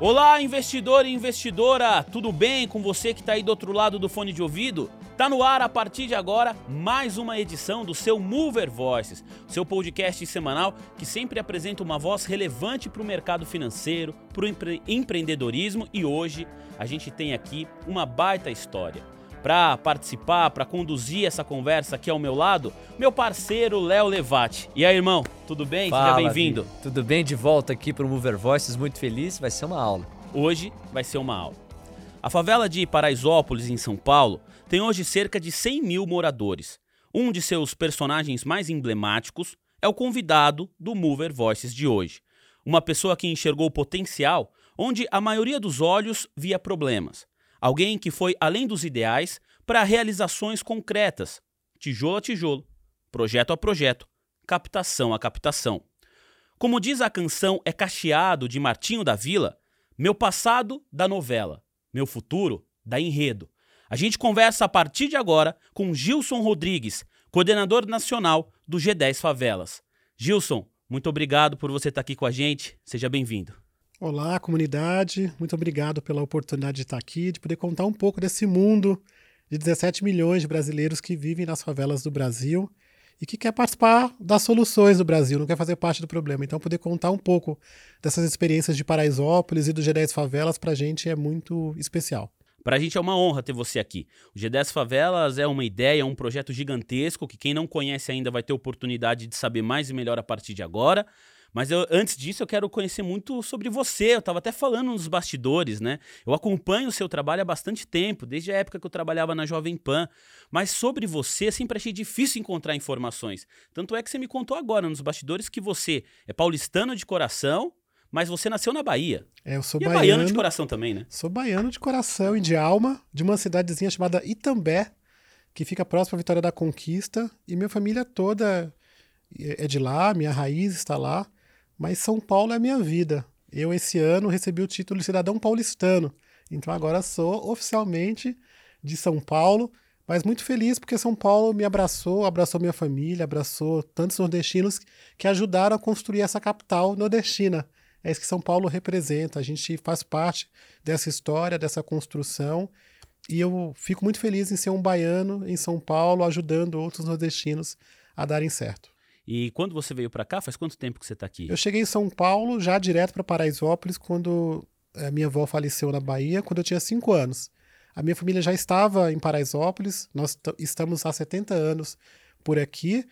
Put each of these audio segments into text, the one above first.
Olá, investidor e investidora, tudo bem com você que está aí do outro lado do fone de ouvido? Tá no ar a partir de agora mais uma edição do seu Mover Voices, seu podcast semanal que sempre apresenta uma voz relevante para o mercado financeiro, para o empre empreendedorismo e hoje a gente tem aqui uma baita história para participar, para conduzir essa conversa aqui ao meu lado, meu parceiro Léo Levati. E aí, irmão, tudo bem? Fala, Seja bem-vindo. Tudo bem? De volta aqui para o Mover Voices, muito feliz, vai ser uma aula. Hoje vai ser uma aula. A favela de Paraisópolis, em São Paulo, tem hoje cerca de 100 mil moradores. Um de seus personagens mais emblemáticos é o convidado do Mover Voices de hoje. Uma pessoa que enxergou o potencial onde a maioria dos olhos via problemas Alguém que foi além dos ideais para realizações concretas, tijolo a tijolo, projeto a projeto, captação a captação. Como diz a canção É Cacheado de Martinho da Vila, meu passado da novela, meu futuro da enredo. A gente conversa a partir de agora com Gilson Rodrigues, coordenador nacional do G10 Favelas. Gilson, muito obrigado por você estar aqui com a gente. Seja bem-vindo. Olá, comunidade. Muito obrigado pela oportunidade de estar aqui, de poder contar um pouco desse mundo de 17 milhões de brasileiros que vivem nas favelas do Brasil e que quer participar das soluções do Brasil, não quer fazer parte do problema. Então, poder contar um pouco dessas experiências de Paraisópolis e do G10 Favelas para a gente é muito especial. Para a gente é uma honra ter você aqui. O G10 Favelas é uma ideia, é um projeto gigantesco que quem não conhece ainda vai ter oportunidade de saber mais e melhor a partir de agora. Mas eu, antes disso, eu quero conhecer muito sobre você. Eu estava até falando nos bastidores, né? Eu acompanho o seu trabalho há bastante tempo, desde a época que eu trabalhava na Jovem Pan. Mas sobre você, sempre achei difícil encontrar informações. Tanto é que você me contou agora nos bastidores que você é paulistano de coração, mas você nasceu na Bahia. É, eu sou e baiano. É baiano de coração também, né? Sou baiano de coração e de alma, de uma cidadezinha chamada Itambé, que fica próximo à Vitória da Conquista. E minha família toda é de lá, minha raiz está lá. Mas São Paulo é a minha vida. Eu, esse ano, recebi o título de cidadão paulistano. Então agora sou oficialmente de São Paulo, mas muito feliz porque São Paulo me abraçou, abraçou minha família, abraçou tantos nordestinos que ajudaram a construir essa capital nordestina. É isso que São Paulo representa. A gente faz parte dessa história, dessa construção. E eu fico muito feliz em ser um baiano em São Paulo, ajudando outros nordestinos a darem certo. E quando você veio para cá, faz quanto tempo que você está aqui? Eu cheguei em São Paulo, já direto para Paraisópolis, quando a eh, minha avó faleceu na Bahia, quando eu tinha cinco anos. A minha família já estava em Paraisópolis, nós estamos há 70 anos por aqui.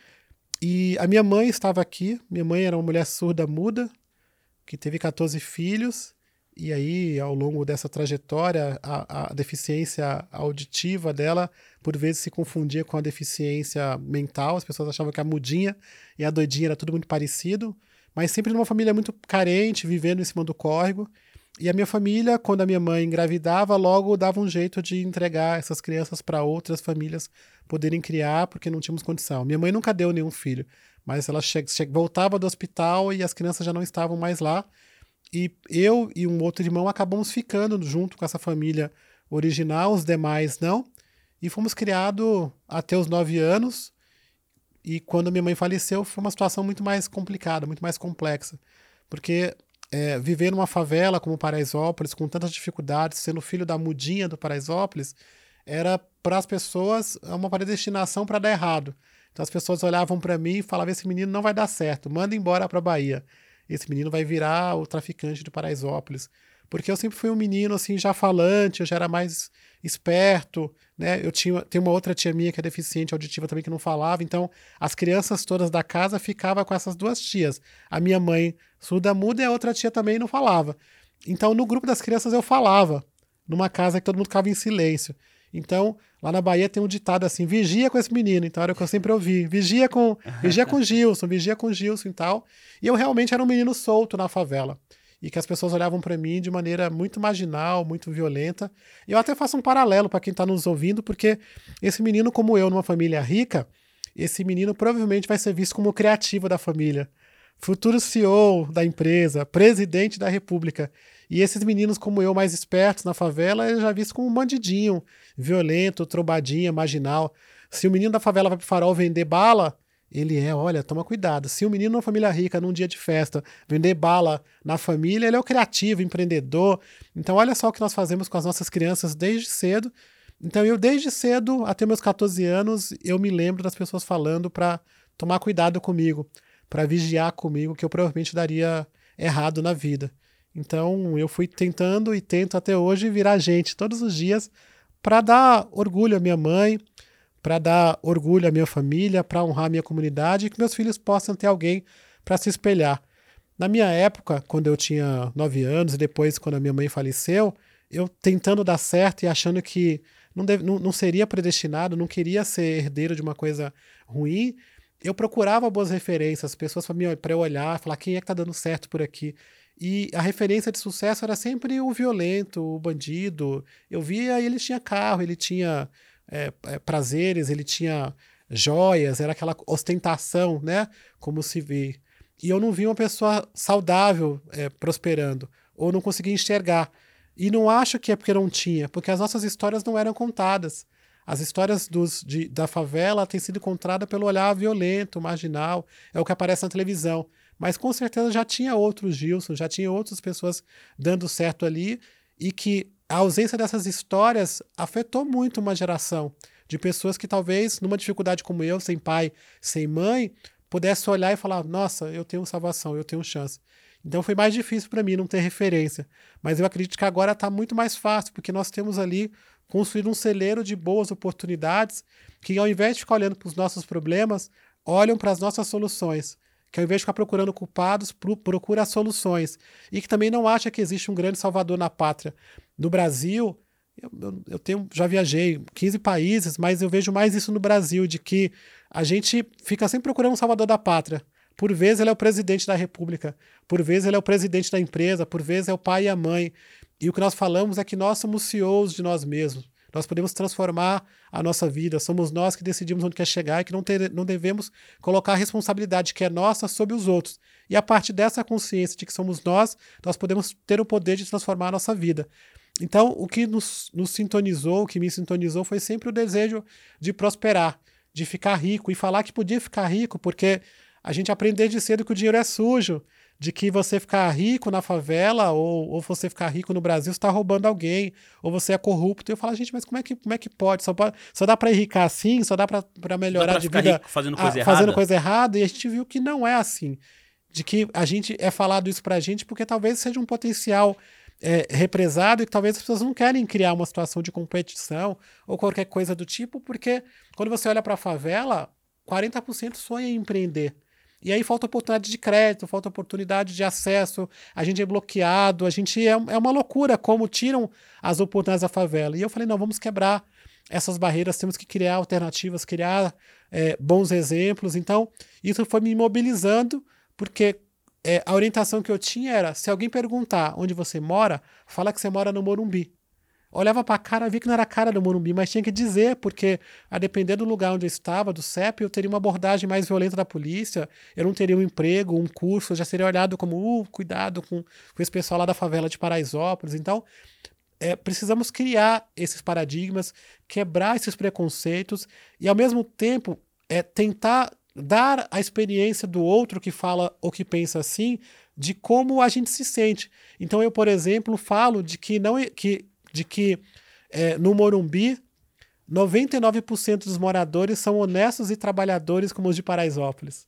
E a minha mãe estava aqui. Minha mãe era uma mulher surda muda, que teve 14 filhos. E aí, ao longo dessa trajetória, a, a, deficiência auditiva dela, por vezes, se confundia com a deficiência mental. As pessoas achavam que a mudinha e a doidinha era tudo muito parecido. Mas sempre numa família muito carente, vivendo em cima do córrego. E a minha família, quando a minha mãe engravidava, logo dava um jeito de entregar essas crianças para outras famílias poderem criar, porque não tínhamos condição. Minha mãe nunca deu nenhum filho, mas ela voltava do hospital e as crianças já não estavam mais lá. E eu e um outro irmão acabamos ficando junto com essa família original, os demais não. E fomos criados até os nove anos. E quando minha mãe faleceu, foi uma situação muito mais complicada, muito mais complexa. Porque é, viver numa favela como Paraisópolis, com tantas dificuldades, sendo filho da mudinha do Paraisópolis, era para as pessoas uma predestinação para dar errado. Então as pessoas olhavam para mim e falavam: esse menino não vai dar certo, manda embora para Bahia esse menino vai virar o traficante de Paraisópolis. Porque eu sempre fui um menino assim já falante, eu já era mais esperto, né? Eu tinha tem uma outra tia minha que é deficiente auditiva também que não falava, então as crianças todas da casa ficavam com essas duas tias. A minha mãe surda muda e a outra tia também não falava. Então no grupo das crianças eu falava, numa casa que todo mundo ficava em silêncio. Então, lá na Bahia tem um ditado assim: vigia com esse menino. Então era o que eu sempre ouvi: vigia com, vigia com Gilson, vigia com Gilson e tal. E eu realmente era um menino solto na favela. E que as pessoas olhavam para mim de maneira muito marginal, muito violenta. E eu até faço um paralelo para quem está nos ouvindo, porque esse menino, como eu, numa família rica, esse menino provavelmente vai ser visto como criativo da família futuro CEO da empresa, presidente da república. E esses meninos como eu, mais espertos na favela, eu já visto como um bandidinho, violento, trombadinha, marginal. Se o menino da favela vai pro farol vender bala, ele é, olha, toma cuidado. Se o menino numa família rica, num dia de festa, vender bala na família, ele é o criativo, empreendedor. Então, olha só o que nós fazemos com as nossas crianças desde cedo. Então, eu desde cedo, até meus 14 anos, eu me lembro das pessoas falando para tomar cuidado comigo, para vigiar comigo, que eu provavelmente daria errado na vida. Então, eu fui tentando e tento até hoje virar gente todos os dias para dar orgulho à minha mãe, para dar orgulho à minha família, para honrar a minha comunidade e que meus filhos possam ter alguém para se espelhar. Na minha época, quando eu tinha nove anos e depois quando a minha mãe faleceu, eu tentando dar certo e achando que não, deve, não, não seria predestinado, não queria ser herdeiro de uma coisa ruim, eu procurava boas referências, pessoas para eu olhar, falar quem é que está dando certo por aqui. E a referência de sucesso era sempre o violento, o bandido. Eu via ele tinha carro, ele tinha é, é, prazeres, ele tinha joias, era aquela ostentação, né? Como se vê. E eu não vi uma pessoa saudável é, prosperando, ou não conseguia enxergar. E não acho que é porque não tinha, porque as nossas histórias não eram contadas. As histórias dos, de, da favela têm sido contadas pelo olhar violento, marginal, é o que aparece na televisão. Mas com certeza já tinha outros Gilson, já tinha outras pessoas dando certo ali, e que a ausência dessas histórias afetou muito uma geração de pessoas que talvez, numa dificuldade como eu, sem pai, sem mãe, pudesse olhar e falar: nossa, eu tenho salvação, eu tenho chance. Então foi mais difícil para mim não ter referência. Mas eu acredito que agora está muito mais fácil, porque nós temos ali construído um celeiro de boas oportunidades que, ao invés de ficar olhando para os nossos problemas, olham para as nossas soluções. Que ao invés de ficar procurando culpados, procura soluções. E que também não acha que existe um grande salvador na pátria, no Brasil, eu, eu, tenho, já viajei 15 países, mas eu vejo mais isso no Brasil, de que a gente fica sempre procurando um salvador da pátria. Por vezes ele é o presidente da república, por vezes ele é o presidente da empresa, por vezes é o pai e a mãe. E o que nós falamos é que nós somos CEOs de nós mesmos. Nós podemos transformar a nossa vida, somos nós que decidimos onde quer chegar e que não, ter, não devemos colocar a responsabilidade que é nossa sobre os outros. E a partir dessa consciência de que somos nós, nós podemos ter o poder de transformar a nossa vida. Então, o que nos, nos sintonizou, o que me sintonizou, foi sempre o desejo de prosperar, de ficar rico e falar que podia ficar rico, porque a gente aprende desde cedo que o dinheiro é sujo, de que você ficar rico na favela ou, ou você ficar rico no Brasil está roubando alguém, ou você é corrupto. E eu falo, gente, mas como é que, como é que pode? Só, pode, só dá para enricar assim? Só dá para melhorar dá de vida fazendo coisa, a, errada. fazendo coisa errada? E a gente viu que não é assim. De que a gente é falado isso pra gente porque talvez seja um potencial é, represado e que talvez as pessoas não querem criar uma situação de competição ou qualquer coisa do tipo, porque quando você olha para a favela, 40% sonha em empreender. E aí falta oportunidade de crédito, falta oportunidade de acesso, a gente é bloqueado, a gente é, é uma loucura como tiram as oportunidades da favela. E eu falei, não, vamos quebrar essas barreiras, temos que criar alternativas, criar é, bons exemplos. Então, isso foi me mobilizando, porque é, a orientação que eu tinha era: se alguém perguntar onde você mora, fala que você mora no Morumbi. Olhava para a cara, vi que não era a cara do Morumbi, mas tinha que dizer, porque a depender do lugar onde eu estava, do CEP, eu teria uma abordagem mais violenta da polícia, eu não teria um emprego, um curso, eu já seria olhado como, uh, cuidado com, com esse pessoal lá da favela de Paraisópolis. Então, é, precisamos criar esses paradigmas, quebrar esses preconceitos e, ao mesmo tempo, é, tentar dar a experiência do outro que fala ou que pensa assim, de como a gente se sente. Então eu, por exemplo, falo de que não que de que é, no Morumbi 99% dos moradores são honestos e trabalhadores como os de Paraisópolis.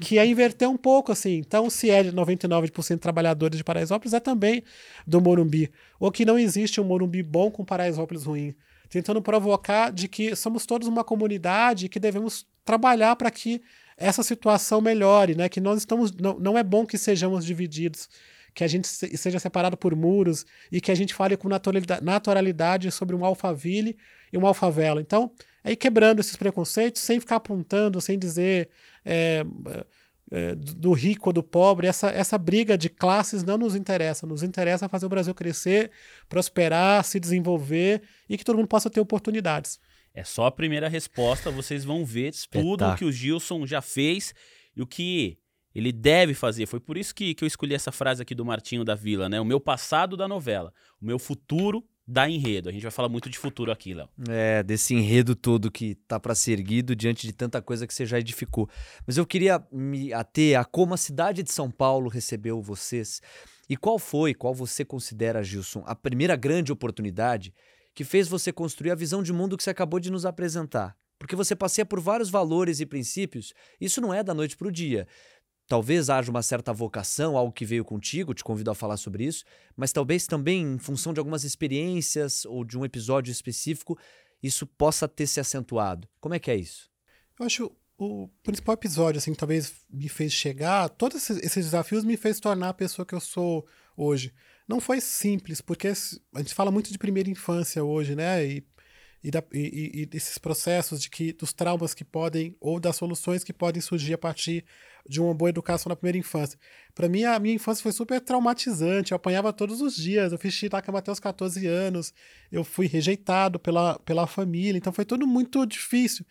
Que é inverter um pouco, assim. Então, se é de 99% trabalhadores de Paraisópolis, é também do Morumbi. Ou que não existe um Morumbi bom com Paraisópolis ruim. Tentando provocar de que somos todos uma comunidade e que devemos trabalhar para que essa situação melhore, né? Que nós estamos não, não é bom que sejamos divididos, que a gente seja separado por muros e que a gente fale com naturalidade, naturalidade sobre um alfaville e um alfavela. Então, aí quebrando esses preconceitos, sem ficar apontando, sem dizer é, é, do rico ou do pobre, essa, essa briga de classes não nos interessa. Nos interessa fazer o Brasil crescer, prosperar, se desenvolver e que todo mundo possa ter oportunidades. É só a primeira resposta, vocês vão ver tudo o que o Gilson já fez e o que ele deve fazer. Foi por isso que, que eu escolhi essa frase aqui do Martinho da Vila, né? O meu passado da novela, o meu futuro da enredo. A gente vai falar muito de futuro aqui, Léo. É, desse enredo todo que tá para ser erguido diante de tanta coisa que você já edificou. Mas eu queria me ater a como a cidade de São Paulo recebeu vocês e qual foi, qual você considera, Gilson, a primeira grande oportunidade que fez você construir a visão de mundo que você acabou de nos apresentar. Porque você passeia por vários valores e princípios, isso não é da noite para o dia. Talvez haja uma certa vocação, algo que veio contigo, te convido a falar sobre isso, mas talvez também em função de algumas experiências ou de um episódio específico, isso possa ter se acentuado. Como é que é isso? Eu acho o principal episódio, assim, que talvez me fez chegar, todos esses desafios me fez tornar a pessoa que eu sou hoje. Não foi simples, porque a gente fala muito de primeira infância hoje, né? E e, da, e, e, desses processos de que dos traumas que podem ou das soluções que podem surgir a partir de uma boa educação na primeira infância. Para mim, a minha infância foi super traumatizante. Eu apanhava todos os dias. Eu fiz chitaca até os 14 anos. Eu fui rejeitado pela, pela família. Então foi tudo muito difícil.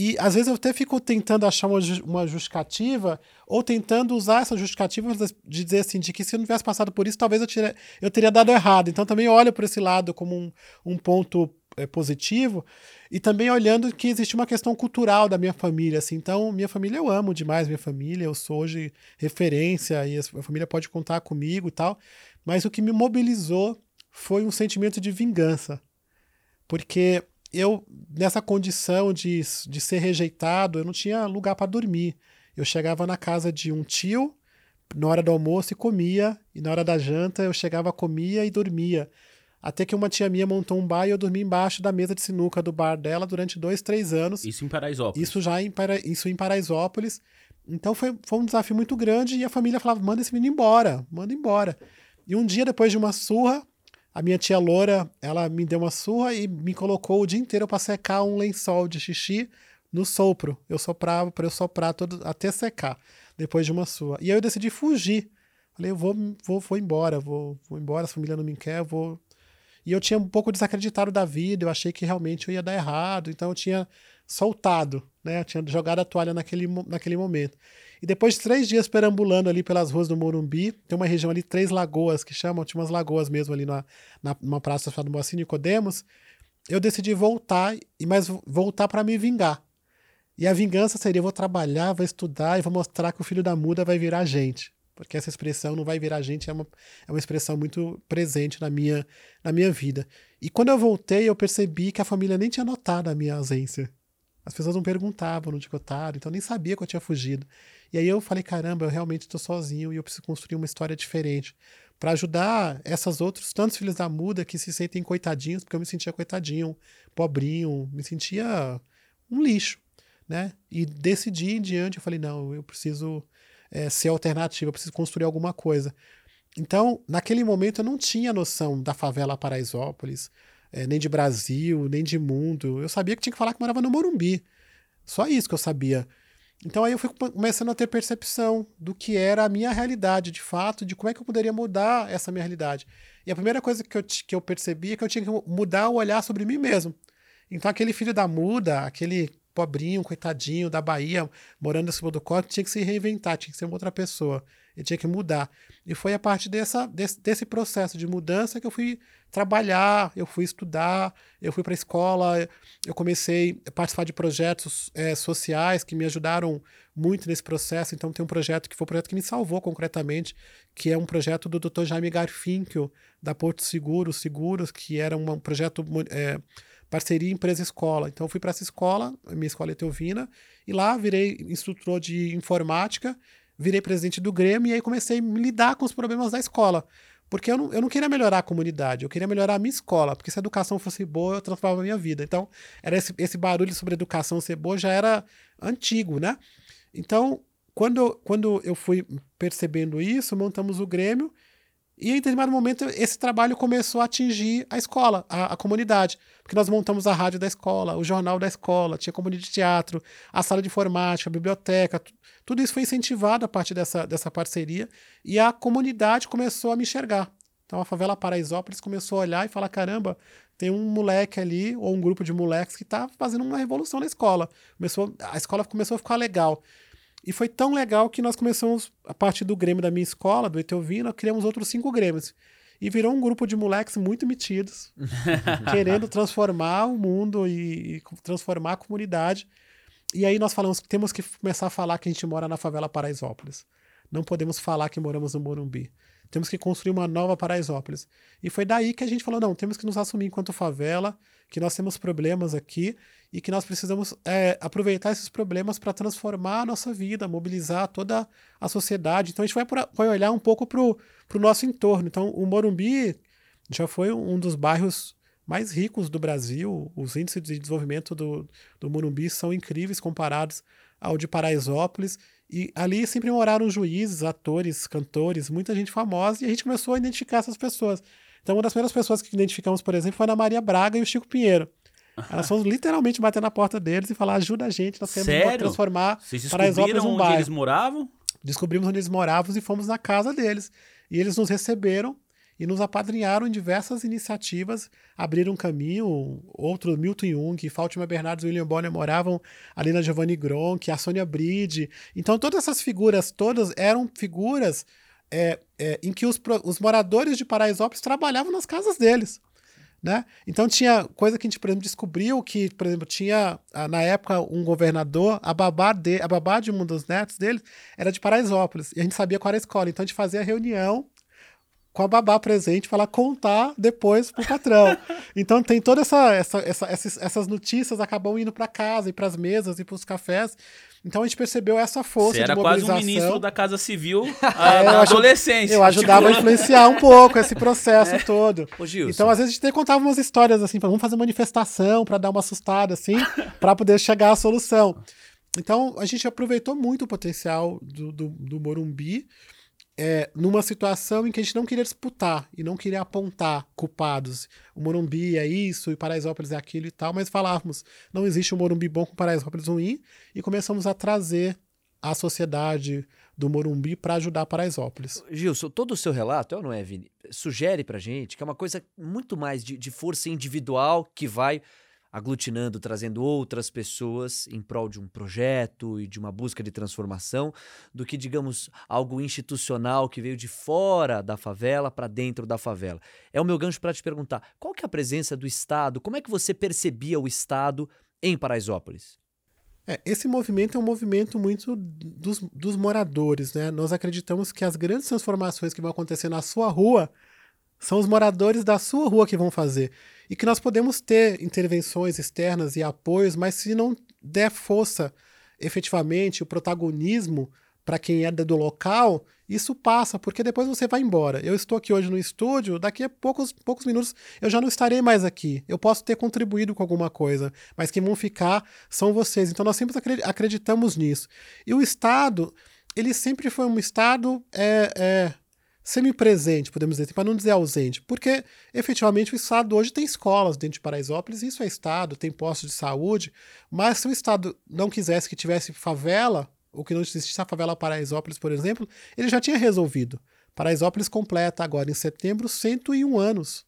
E às vezes eu até fico tentando achar uma, uma justificativa, ou tentando usar essa justificativa de dizer assim, de que se eu não tivesse passado por isso, talvez eu, tira, eu teria dado errado. Então também olho por esse lado como um, um ponto é, positivo, e também olhando que existe uma questão cultural da minha família, assim, então minha família eu amo demais minha família, eu sou hoje referência e a família pode contar comigo e tal, mas o que me mobilizou foi um sentimento de vingança, porque eu nessa condição de, de ser rejeitado, eu não tinha lugar para dormir, eu chegava na casa de um tio na hora do almoço e comia, e na hora da janta eu chegava, comia e dormia. Até que uma tia minha montou um bar e eu dormi embaixo da mesa de sinuca do bar dela durante dois, três anos. Isso em Paraisópolis. Isso já em, Para... Isso em Paraisópolis. Então foi, foi um desafio muito grande e a família falava: manda esse menino embora, manda embora. E um dia, depois de uma surra, a minha tia Loura, ela me deu uma surra e me colocou o dia inteiro para secar um lençol de xixi no sopro. Eu soprava para eu soprar todo, até secar, depois de uma surra. E aí eu decidi fugir. Falei, eu vou, vou, vou embora, vou, vou embora, a família não me quer, vou e eu tinha um pouco desacreditado da vida, eu achei que realmente eu ia dar errado, então eu tinha soltado, né? Eu tinha jogado a toalha naquele, naquele momento. E depois de três dias perambulando ali pelas ruas do Morumbi, tem uma região ali, três lagoas que chamam, tinha umas lagoas mesmo ali na, na numa praça chamada Moacir Nicodemos, eu decidi voltar, e mais voltar para me vingar. E a vingança seria: vou trabalhar, vou estudar e vou mostrar que o filho da muda vai virar gente porque essa expressão não vai virar gente, é uma, é uma expressão muito presente na minha, na minha vida. E quando eu voltei, eu percebi que a família nem tinha notado a minha ausência. As pessoas não perguntavam eu estava, então nem sabia que eu tinha fugido. E aí eu falei, caramba, eu realmente estou sozinho e eu preciso construir uma história diferente para ajudar essas outros tantos filhos da muda que se sentem coitadinhos, porque eu me sentia coitadinho, pobrinho, me sentia um lixo, né? E decidi em diante, eu falei, não, eu preciso é, ser alternativa, eu preciso construir alguma coisa. Então, naquele momento, eu não tinha noção da favela Paraisópolis, é, nem de Brasil, nem de mundo. Eu sabia que tinha que falar que morava no Morumbi. Só isso que eu sabia. Então aí eu fui começando a ter percepção do que era a minha realidade, de fato, de como é que eu poderia mudar essa minha realidade. E a primeira coisa que eu, que eu percebi é que eu tinha que mudar o olhar sobre mim mesmo. Então aquele filho da muda, aquele pobrinho, coitadinho da Bahia, morando em cima do córrego, tinha que se reinventar, tinha que ser uma outra pessoa. Ele tinha que mudar. E foi a partir dessa, desse, desse processo de mudança que eu fui trabalhar, eu fui estudar, eu fui para a escola, eu comecei a participar de projetos é, sociais que me ajudaram muito nesse processo. Então, tem um projeto que foi um projeto que me salvou concretamente, que é um projeto do Dr. Jaime Garfinkel, da Porto Seguro, Seguros, que era um projeto é, parceria empresa-escola. Então, eu fui para essa escola, a minha escola é Teovina, e lá virei instrutor de informática, virei presidente do Grêmio, e aí comecei a lidar com os problemas da escola. Porque eu não, eu não queria melhorar a comunidade, eu queria melhorar a minha escola, porque se a educação fosse boa, eu transformava a minha vida. Então, era esse, esse barulho sobre educação ser boa já era antigo, né? Então, quando, quando eu fui percebendo isso, montamos o Grêmio, e em determinado momento esse trabalho começou a atingir a escola, a, a, comunidade. Porque nós montamos a rádio da escola, o jornal da escola, tinha comunidade de teatro, a sala de informática, a biblioteca. Tudo isso foi incentivado a partir dessa, dessa parceria e a comunidade começou a me enxergar. Então a favela Paraisópolis começou a olhar e falar: caramba, tem um moleque ali, ou um grupo de moleques que está fazendo uma revolução na escola. Começou, a escola começou a ficar legal. E foi tão legal que nós começamos, a partir do Grêmio da minha escola, do Eteovina, criamos outros cinco Grêmios. e virou um grupo de moleques muito metidos, querendo transformar o mundo e, e, transformar a comunidade. E aí nós falamos que temos que começar a falar que a gente mora na favela Paraisópolis. Não podemos falar que moramos no Morumbi. Temos que construir uma nova Paraisópolis. E foi daí que a gente falou: não, temos que nos assumir enquanto favela, que nós temos problemas aqui e que nós precisamos é, aproveitar esses problemas para transformar a nossa vida, mobilizar toda a sociedade. Então a gente vai, pra, vai olhar um pouco para o nosso entorno. Então o Morumbi já foi um dos bairros mais ricos do Brasil. Os índices de desenvolvimento do, do Morumbi são incríveis comparados ao de Paraisópolis. E ali sempre moraram juízes, atores, cantores, muita gente famosa, e a gente começou a identificar essas pessoas. Então, uma das primeiras pessoas que identificamos, por exemplo, foi a Maria Braga e o Chico Pinheiro. Elas fomos literalmente bater na porta deles e falar: ajuda a gente, nós queremos Sério? transformar Vocês descobriram num onde bairro. eles moravam? Descobrimos onde eles moravam e fomos na casa deles. E eles nos receberam e nos apadrinharam em diversas iniciativas, abriram um caminho. Outros, Milton Jung, Fátima Bernardes e William Bonner moravam ali na Giovanni Gronk, a Sônia Bride. Então, todas essas figuras todas eram figuras é, é, em que os, os moradores de Paraisópolis trabalhavam nas casas deles. Né? Então tinha coisa que a gente, por exemplo, descobriu que, por exemplo, tinha ah, na época um governador, a babá, de, a babá de um dos netos dele era de Paraisópolis, e a gente sabia qual era a escola, então a gente fazia reunião com a babá presente para ela contar depois pro patrão. Então tem toda essa, essa, essa essas, essas notícias acabam indo para casa e para as mesas e para os cafés. Então a gente percebeu essa força Você era de quase um mobilização. ministro da Casa Civil ah, É, na adolescência. Eu ajudava a Tipo, influenciar um pouco esse processo todo. Ô, Gilson. Então, às vezes, a gente até contava umas histórias assim, vamos fazer manifestação para dar uma assustada, assim, para poder chegar à solução. Então, a gente aproveitou muito o potencial do, do, do Morumbi é, numa situação em que a gente não queria disputar e não queria apontar culpados. O Morumbi é isso, e Paraisópolis é aquilo e tal, mas falávamos, não existe um Morumbi bom com Paraisópolis ruim, e começamos a trazer a sociedade do Morumbi para ajudar Paraisópolis. Gilson, todo o seu relato, é ou não é, Vini? Sugere pra gente que é uma coisa muito mais de, de força individual que vai aglutinando, trazendo outras pessoas em prol de um projeto e de uma busca de transformação, do que, digamos, algo institucional que veio de fora da favela para dentro da favela. É o meu gancho para te perguntar, qual que é a presença do Estado? Como é que você percebia o Estado em Paraisópolis? É, esse movimento é um movimento muito dos, dos moradores, né? Nós acreditamos que as grandes transformações que vão acontecer na sua rua são os moradores da sua rua que vão fazer. E que nós podemos ter intervenções externas e apoios, mas se não der força efetivamente, o protagonismo para quem é do local, isso passa, porque depois você vai embora. Eu estou aqui hoje no estúdio, daqui a poucos, poucos minutos eu já não estarei mais aqui. Eu posso ter contribuído com alguma coisa, mas quem vão ficar são vocês. Então nós sempre acre- acreditamos nisso. E o Estado, ele sempre foi um Estado é, é, semipresente, podemos dizer, para não dizer ausente, porque efetivamente o Estado hoje tem escolas dentro de Paraisópolis, isso é Estado, tem postos de saúde, mas se o Estado não quisesse que tivesse favela, ou que não existisse a favela Paraisópolis, por exemplo, ele já tinha resolvido. Paraisópolis completa agora, em setembro, 101 anos.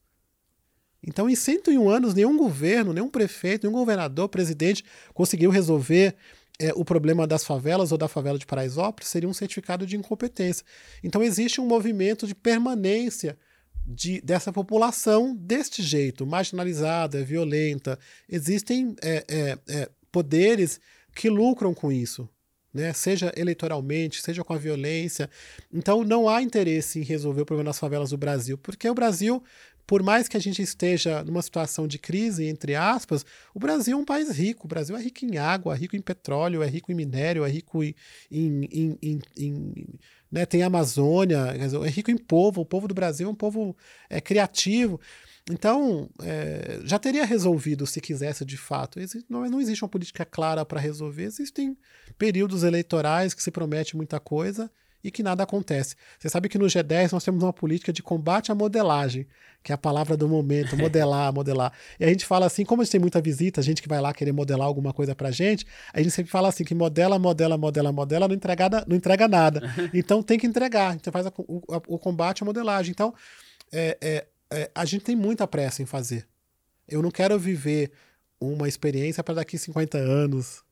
Então, em 101 anos, nenhum governo, nenhum prefeito, nenhum governador, presidente conseguiu resolver é, o problema das favelas ou da favela de Paraisópolis, seria um certificado de incompetência. Então, existe um movimento de permanência de, dessa população deste jeito, marginalizada, violenta. Existem é, é, é, poderes que lucram com isso. Né? Seja eleitoralmente, seja com a violência. Então, não há interesse em resolver o problema das favelas do Brasil, porque o Brasil por mais que a gente esteja numa situação de crise, entre aspas, o Brasil é um país rico. O Brasil é rico em água, é rico em petróleo, é rico em minério, é rico em. em, em, em, né, tem Amazônia, é rico em povo. O povo do Brasil é um povo é, criativo. Então, é, já teria resolvido se quisesse de fato. Não, não existe uma política clara para resolver. Existem períodos eleitorais que se promete muita coisa e que nada acontece. Você sabe que no G10 nós temos uma política de combate à modelagem, que é a palavra do momento, modelar, modelar. E a gente fala assim, como a gente tem muita visita, gente que vai lá querer modelar alguma coisa pra gente, a gente sempre fala assim, que modela, modela, modela, modela, não entrega, não entrega nada. Então tem que entregar, então faz a, o, a, o, combate à modelagem. Então, é, é, é, a gente tem muita pressa em fazer. Eu não quero viver uma experiência para daqui 50 anos,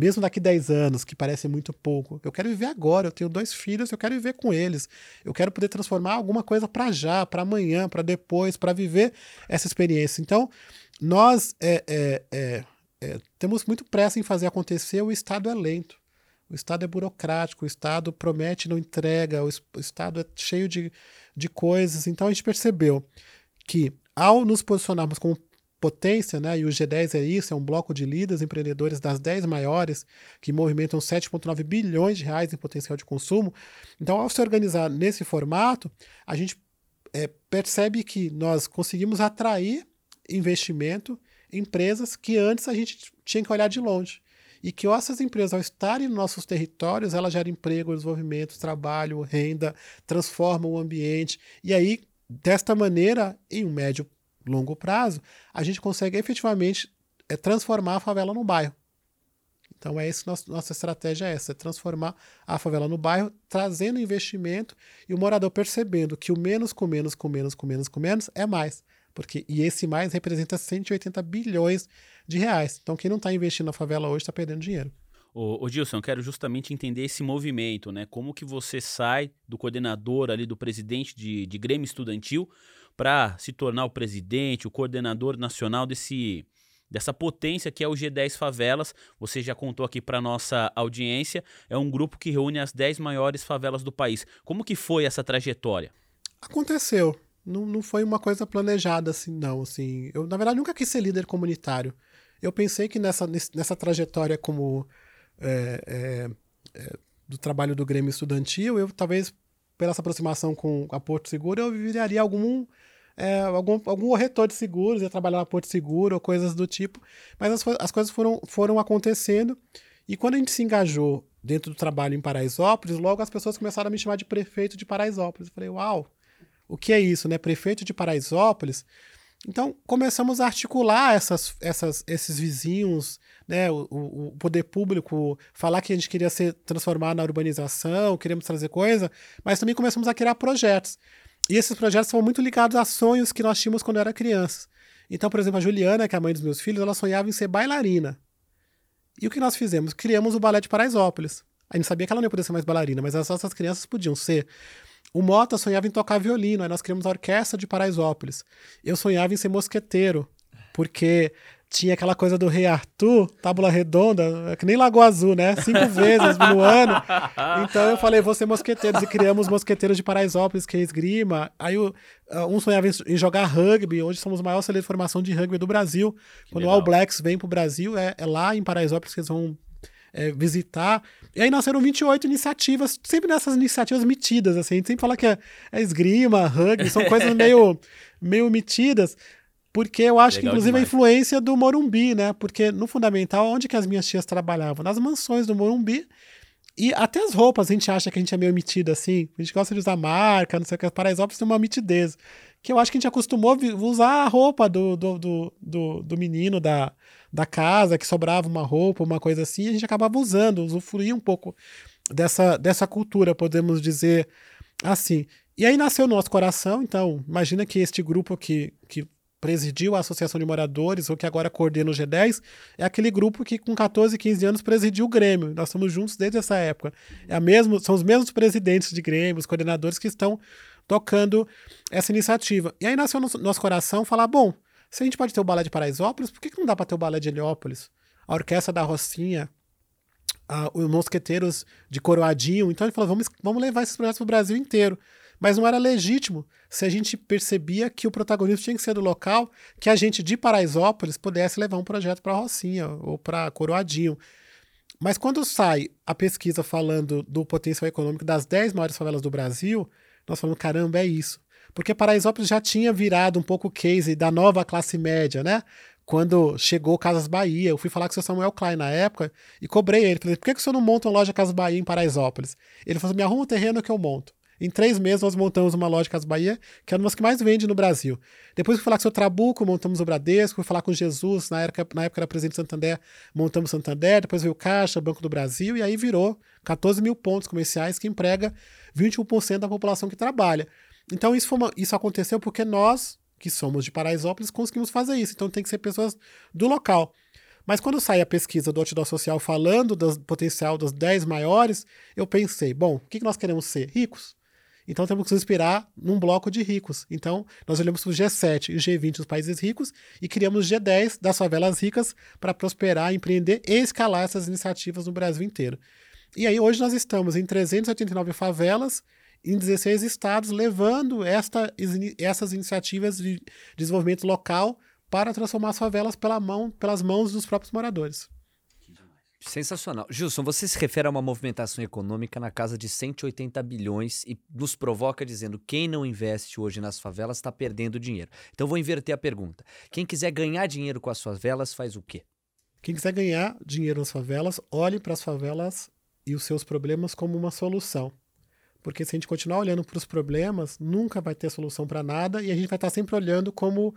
mesmo daqui 10 anos, que parece muito pouco. Eu quero viver agora, eu tenho dois filhos, eu quero viver com eles. Eu quero poder transformar alguma coisa para já, para amanhã, para depois, para viver essa experiência. Então, nós é, é, é, é, temos muito pressa em fazer acontecer, o Estado é lento. O Estado é burocrático, o Estado promete não entrega, o, o Estado é cheio de, de coisas. Então a gente percebeu que ao nos posicionarmos como potência, né, e o G10 é isso, é um bloco de líderes empreendedores das 10 maiores, que movimentam 7,9 bilhões de reais em potencial de consumo. Então, ao se organizar nesse formato, a gente é, percebe que nós conseguimos atrair investimento empresas que antes a gente tinha que olhar de longe. E que essas empresas, ao estarem nos nossos territórios, elas geram emprego, desenvolvimento, trabalho, renda, transformam o ambiente. E aí, desta maneira, em um médio longo prazo, a gente consegue efetivamente é, transformar a favela no bairro. Então é essa nossa, nossa estratégia é essa, é transformar a favela no bairro, trazendo investimento e o morador percebendo que o menos com menos com menos com menos com menos é mais. Porque, e esse mais representa 180 bilhões de reais. Então, quem não está investindo na favela hoje está perdendo dinheiro. Ô Gilson, eu quero justamente entender esse movimento, né? Como que você sai do coordenador ali, do presidente de, de Grêmio Estudantil, para se tornar o presidente, o coordenador nacional desse, dessa potência que é o G10 Favelas. Você já contou aqui para nossa audiência, é um grupo que reúne as 10 maiores favelas do país. Como que foi essa trajetória? Aconteceu não, não foi uma coisa planejada assim, não. Assim, eu, na verdade, nunca quis ser líder comunitário. Eu pensei que nessa, nessa trajetória como é, é, é, do trabalho do Grêmio Estudantil, eu talvez, pela essa aproximação com a Porto Seguro, eu viraria algum, é, algum, algum corretor de seguros, ia trabalhar na Porto Seguro ou coisas do tipo. Mas as, as coisas foram, foram acontecendo. E quando a gente se engajou dentro do trabalho em Paraisópolis, logo as pessoas começaram a me chamar de prefeito de Paraisópolis. Eu falei, uau, o que é isso, né? Prefeito de Paraisópolis. Então, começamos a articular essas, essas, esses vizinhos, né? O, o, poder público, falar que a gente queria ser transformado na urbanização, queremos trazer coisa, mas também começamos a criar projetos. E esses projetos são muito ligados a sonhos que nós tínhamos quando era criança. Então, por exemplo, a Juliana, que é a mãe dos meus filhos, ela sonhava em ser bailarina. E o que nós fizemos? Criamos o Balé de Paraisópolis. A gente sabia que ela não ia poder ser mais bailarina, mas as nossas crianças podiam ser. O Mota sonhava em tocar violino, aí nós criamos a Orquestra de Paraisópolis. Eu sonhava em ser mosqueteiro, porque tinha aquela coisa do Rei Arthur, tábula redonda, é que nem Lagoa Azul, né? Cinco vezes no ano. Então eu falei, vou ser mosqueteiros, e criamos Mosqueteiros de Paraisópolis, que é esgrima. Aí uh, um sonhava em jogar rugby, hoje somos o maior centro de formação de rugby do Brasil. Que Quando legal. o All Blacks vem pro Brasil, é, é lá em Paraisópolis que eles vão é, visitar. E aí nasceram 28 iniciativas, sempre nessas iniciativas metidas, assim. A gente sempre fala que é, é esgrima, rugby, são coisas meio, meio metidas. Porque eu acho Legal que, inclusive, demais. a influência do Morumbi, né? Porque no fundamental, onde que as minhas tias trabalhavam? Nas mansões do Morumbi. E até as roupas a gente acha que a gente é meio metido assim. A gente gosta de usar marca, não sei o que. Paraisópolis tem uma mitidez. Que eu acho que a gente acostumou a usar a roupa do, do, do, do, do menino, da, da casa, que sobrava uma roupa, uma coisa assim, a gente acabava usando, usufruía um pouco dessa, dessa cultura, podemos dizer assim. E aí nasceu o nosso coração, então, imagina que este grupo que, que presidiu a Associação de Moradores, ou que agora coordena o G10, é aquele grupo que com 14, 15 anos presidiu o Grêmio. Nós estamos juntos desde essa época. É a mesmo, são os mesmos presidentes de Grêmio, os coordenadores que estão tocando essa iniciativa. E aí nasceu no nosso coração falar, bom, se a gente pode ter o balé de Paraisópolis, por que, que não dá para ter o balé de Heliópolis? A orquestra da Rocinha, a, os mosqueteiros de Coroadinho. Então ele falou: vamos, vamos levar esses projetos para o Brasil inteiro. Mas não era legítimo se a gente percebia que o protagonismo tinha que ser do local, que a gente de Paraisópolis pudesse levar um projeto para Rocinha ou para Coroadinho. Mas quando sai a pesquisa falando do potencial econômico das 10 maiores favelas do Brasil, nós falamos: caramba, é isso. Porque Paraisópolis já tinha virado um pouco o case da nova classe média, né? Quando chegou Casas Bahia, eu fui falar com o seu Samuel Klein na época e cobrei ele. Falei, por que, que o senhor não monta uma loja Casas Bahia em Paraisópolis? Ele falou, me arruma um terreno que eu monto. Em três meses nós montamos uma loja Casas Bahia, que é uma das que mais vende no Brasil. Depois fui falar com o seu Trabuco, montamos o Bradesco, fui falar com Jesus, na época, na época era presidente Santander, montamos Santander, depois veio o Caixa, Banco do Brasil, e aí virou 14 mil pontos comerciais que emprega 21% da população que trabalha. Então isso, uma, isso aconteceu porque nós, que somos de Paraisópolis, conseguimos fazer isso. Então tem que ser pessoas do local. Mas quando sai a pesquisa do Outdoor Social falando do potencial dos 10 maiores, eu pensei, bom, o que nós queremos ser? Ricos. Então temos que nos inspirar num bloco de ricos. Então nós olhamos para o G7 e o G20, os países ricos, e criamos o G10 das favelas ricas para prosperar, empreender e escalar essas iniciativas no Brasil inteiro. E aí hoje nós estamos em 389 favelas em 16 estados, levando esta, essas iniciativas de desenvolvimento local para transformar as favelas pela mão, pelas mãos dos próprios moradores. Sensacional. Gilson, você se refere a uma movimentação econômica na casa de 180 bilhões e nos provoca dizendo quem não investe hoje nas favelas está perdendo dinheiro. Então vou inverter a pergunta. Quem quiser ganhar dinheiro com as favelas faz o quê? Quem quiser ganhar dinheiro nas favelas, olhe para as favelas e os seus problemas como uma solução. Porque se a gente continuar olhando para os problemas, nunca vai ter solução para nada e a gente vai estar sempre olhando como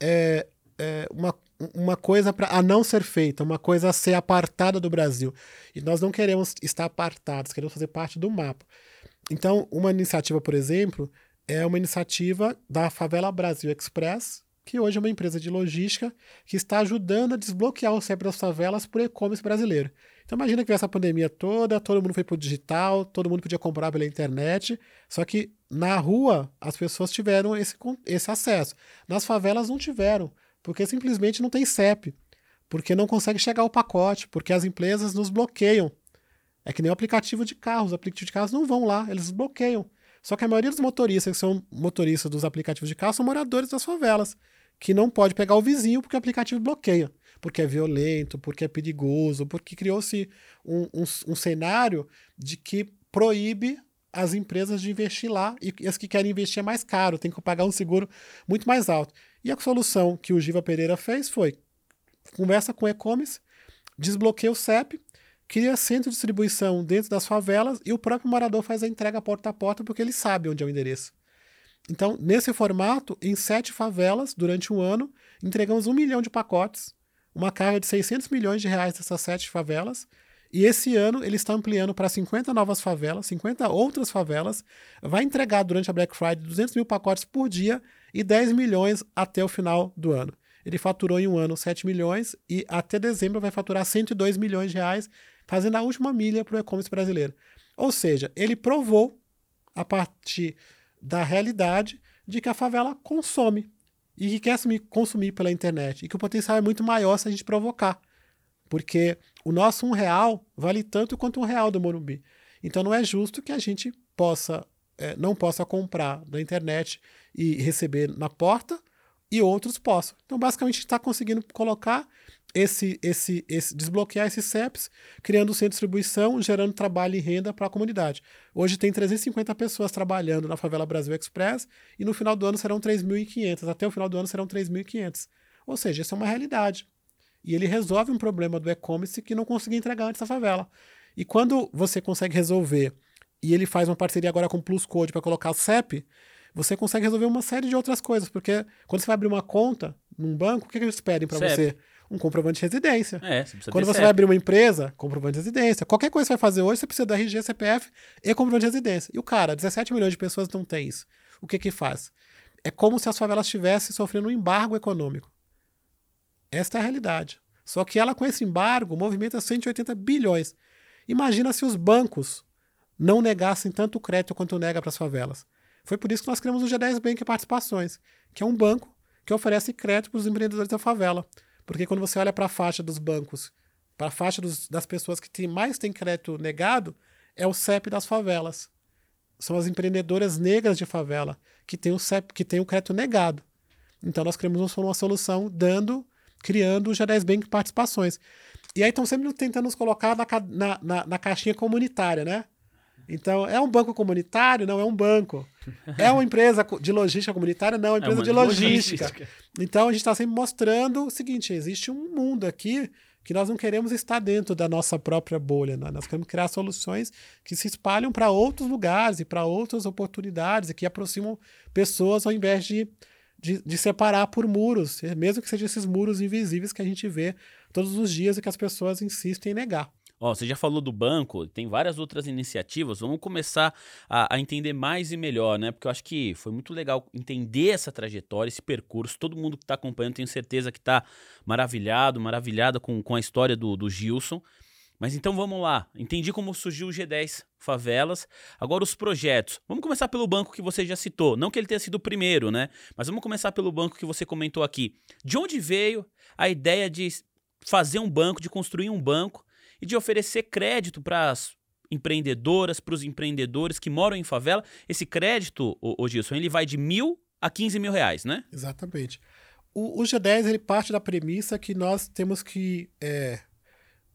é, é, uma, uma coisa pra, a não ser feita, uma coisa a ser apartada do Brasil. E nós não queremos estar apartados, queremos fazer parte do mapa. Então, uma iniciativa, por exemplo, é uma iniciativa da Favela Brasil Express, que hoje é uma empresa de logística que está ajudando a desbloquear o cérebro das favelas o e-commerce brasileiro. Então imagina que essa pandemia toda, todo mundo foi para o digital, todo mundo podia comprar pela internet, só que na rua as pessoas tiveram esse, esse acesso. Nas favelas não tiveram, porque simplesmente não tem CEP, porque não consegue chegar ao pacote, porque as empresas nos bloqueiam. É que nem o aplicativo de carros, os aplicativos de carros não vão lá, eles bloqueiam. Só que a maioria dos motoristas que são motoristas dos aplicativos de carro são moradores das favelas, que não pode pegar o vizinho porque o aplicativo bloqueia porque é violento, porque é perigoso, porque criou-se um, um, um cenário de que proíbe as empresas de investir lá e as que querem investir é mais caro, tem que pagar um seguro muito mais alto. E a solução que o Giva Pereira fez foi conversa com e-commerce, desbloqueia o CEP, cria centro de distribuição dentro das favelas e o próprio morador faz a entrega porta a porta porque ele sabe onde é o endereço. Então, nesse formato, em sete favelas, durante um ano, entregamos um milhão de pacotes uma carga de 600 milhões de reais dessas sete favelas. E esse ano ele está ampliando para 50 novas favelas, 50 outras favelas. Vai entregar durante a Black Friday 200 mil pacotes por dia e 10 milhões até o final do ano. Ele faturou em um ano 7 milhões e até dezembro vai faturar 102 milhões de reais, fazendo a última milha para o e-commerce brasileiro. Ou seja, ele provou, a partir da realidade, de que a favela consome e que quer consumir pela internet e que o potencial é muito maior se a gente provocar. Porque o nosso um real vale tanto quanto um real do Morumbi. Então não é justo que a gente possa é, não possa comprar na internet e receber na porta e outros possam. Então basicamente está conseguindo colocar esse, esse, esse, desbloquear esses CEPs, criando de distribuição, gerando trabalho e renda para a comunidade. Hoje tem 350 pessoas trabalhando na Favela Brasil Express e no final do ano serão 3.500. Até o final do ano serão 3.500. Ou seja, isso é uma realidade. E ele resolve um problema do e-commerce que não conseguia entregar antes da favela. E quando você consegue resolver, e ele faz uma parceria agora com o Plus Code para colocar o CEP, você consegue resolver uma série de outras coisas. Porque quando você vai abrir uma conta num banco, o que, que eles pedem para você? um comprovante de residência. É, você Quando você vai abrir uma empresa, comprovante de residência. Qualquer coisa que você vai fazer hoje, você precisa do RG, CPF e comprovante de residência. E o cara, 17 milhões de pessoas não tem isso. O que que faz? É como se as favelas estivessem sofrendo um embargo econômico. Esta é a realidade. Só que ela, com esse embargo, movimenta 180 bilhões. Imagina se os bancos não negassem tanto crédito quanto nega para as favelas. Foi por isso que nós criamos o G10 Bank Participações, que é um banco que oferece crédito para os empreendedores da favela. Porque quando você olha para a faixa dos bancos, para a faixa dos, das pessoas que tem, mais têm crédito negado, é o CEP das favelas. São as empreendedoras negras de favela que têm o CEP, que têm o crédito negado. Então nós criamos uma solução dando, criando o G10 Bank Participações. E aí estão sempre tentando nos colocar na, na, na, na caixinha comunitária, né? Então, é um banco comunitário? Não, é um banco. É uma empresa de logística comunitária? Não, é uma empresa é uma de logística. logística. Então, a gente está sempre mostrando o seguinte: existe um mundo aqui que nós não queremos estar dentro da nossa própria bolha. Né? Nós queremos criar soluções que se espalham para outros lugares e para outras oportunidades e que aproximam pessoas ao invés de, de, de, separar por muros, mesmo que sejam esses muros invisíveis que a gente vê todos os dias e que as pessoas insistem em negar. Ó, você já falou do banco, tem várias outras iniciativas. Vamos começar a, a, entender mais e melhor, né? Porque eu acho que foi muito legal entender essa trajetória, esse percurso. Todo mundo que está acompanhando, tenho certeza que está maravilhado, maravilhada com, com a história do, do Gilson. Mas então vamos lá. Entendi como surgiu o G10 Favelas. Agora os projetos. Vamos começar pelo banco que você já citou. Não que ele tenha sido o primeiro, né? Mas vamos começar pelo banco que você comentou aqui. De onde veio a ideia de fazer um banco, de construir um banco e de oferecer crédito para as empreendedoras, para os empreendedores que moram em favela. Esse crédito, o, Gilson, ele vai de mil a 15 mil reais, né? Exatamente. O, o G10 ele parte da premissa que nós temos que é,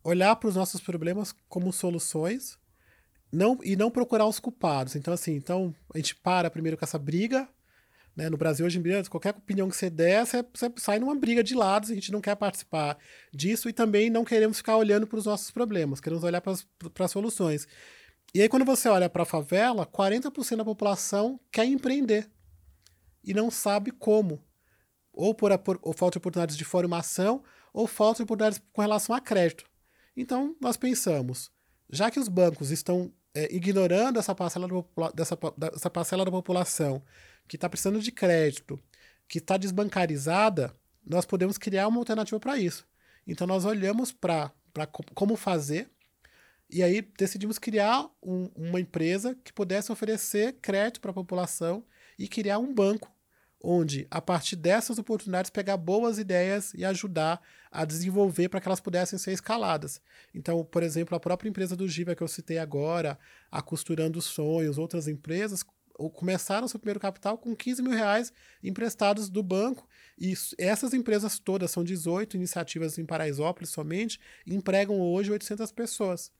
olhar para os nossos problemas como soluções não, e não procurar os culpados. Então, assim, então a gente para primeiro com essa briga né? No Brasil, hoje em dia, qualquer opinião que você der, você, você sai numa briga de lados, a gente não quer participar disso e também não queremos ficar olhando para os nossos problemas, queremos olhar para as soluções. E aí, quando você olha para a favela, 40% da população quer empreender e não sabe como. Ou por, por ou falta de oportunidades de formação, ou falta de oportunidades com relação a crédito. Então, nós pensamos, já que os bancos estão é, ignorando essa parcela, da, dessa, dessa parcela da população que está precisando de crédito, que está desbancarizada, nós podemos criar uma alternativa para isso. Então nós olhamos para como fazer e aí decidimos criar um, uma empresa que pudesse oferecer crédito para a população e criar um banco onde, a partir dessas oportunidades, pegar boas ideias e ajudar a desenvolver para que elas pudessem ser escaladas. Então, por exemplo, a própria empresa do Giva que eu citei agora, a Costurando Sonhos, outras empresas, começaram seu primeiro capital com 15 mil reais emprestados do banco. E essas empresas todas, são 18 iniciativas em Paraisópolis somente, empregam hoje 800 pessoas.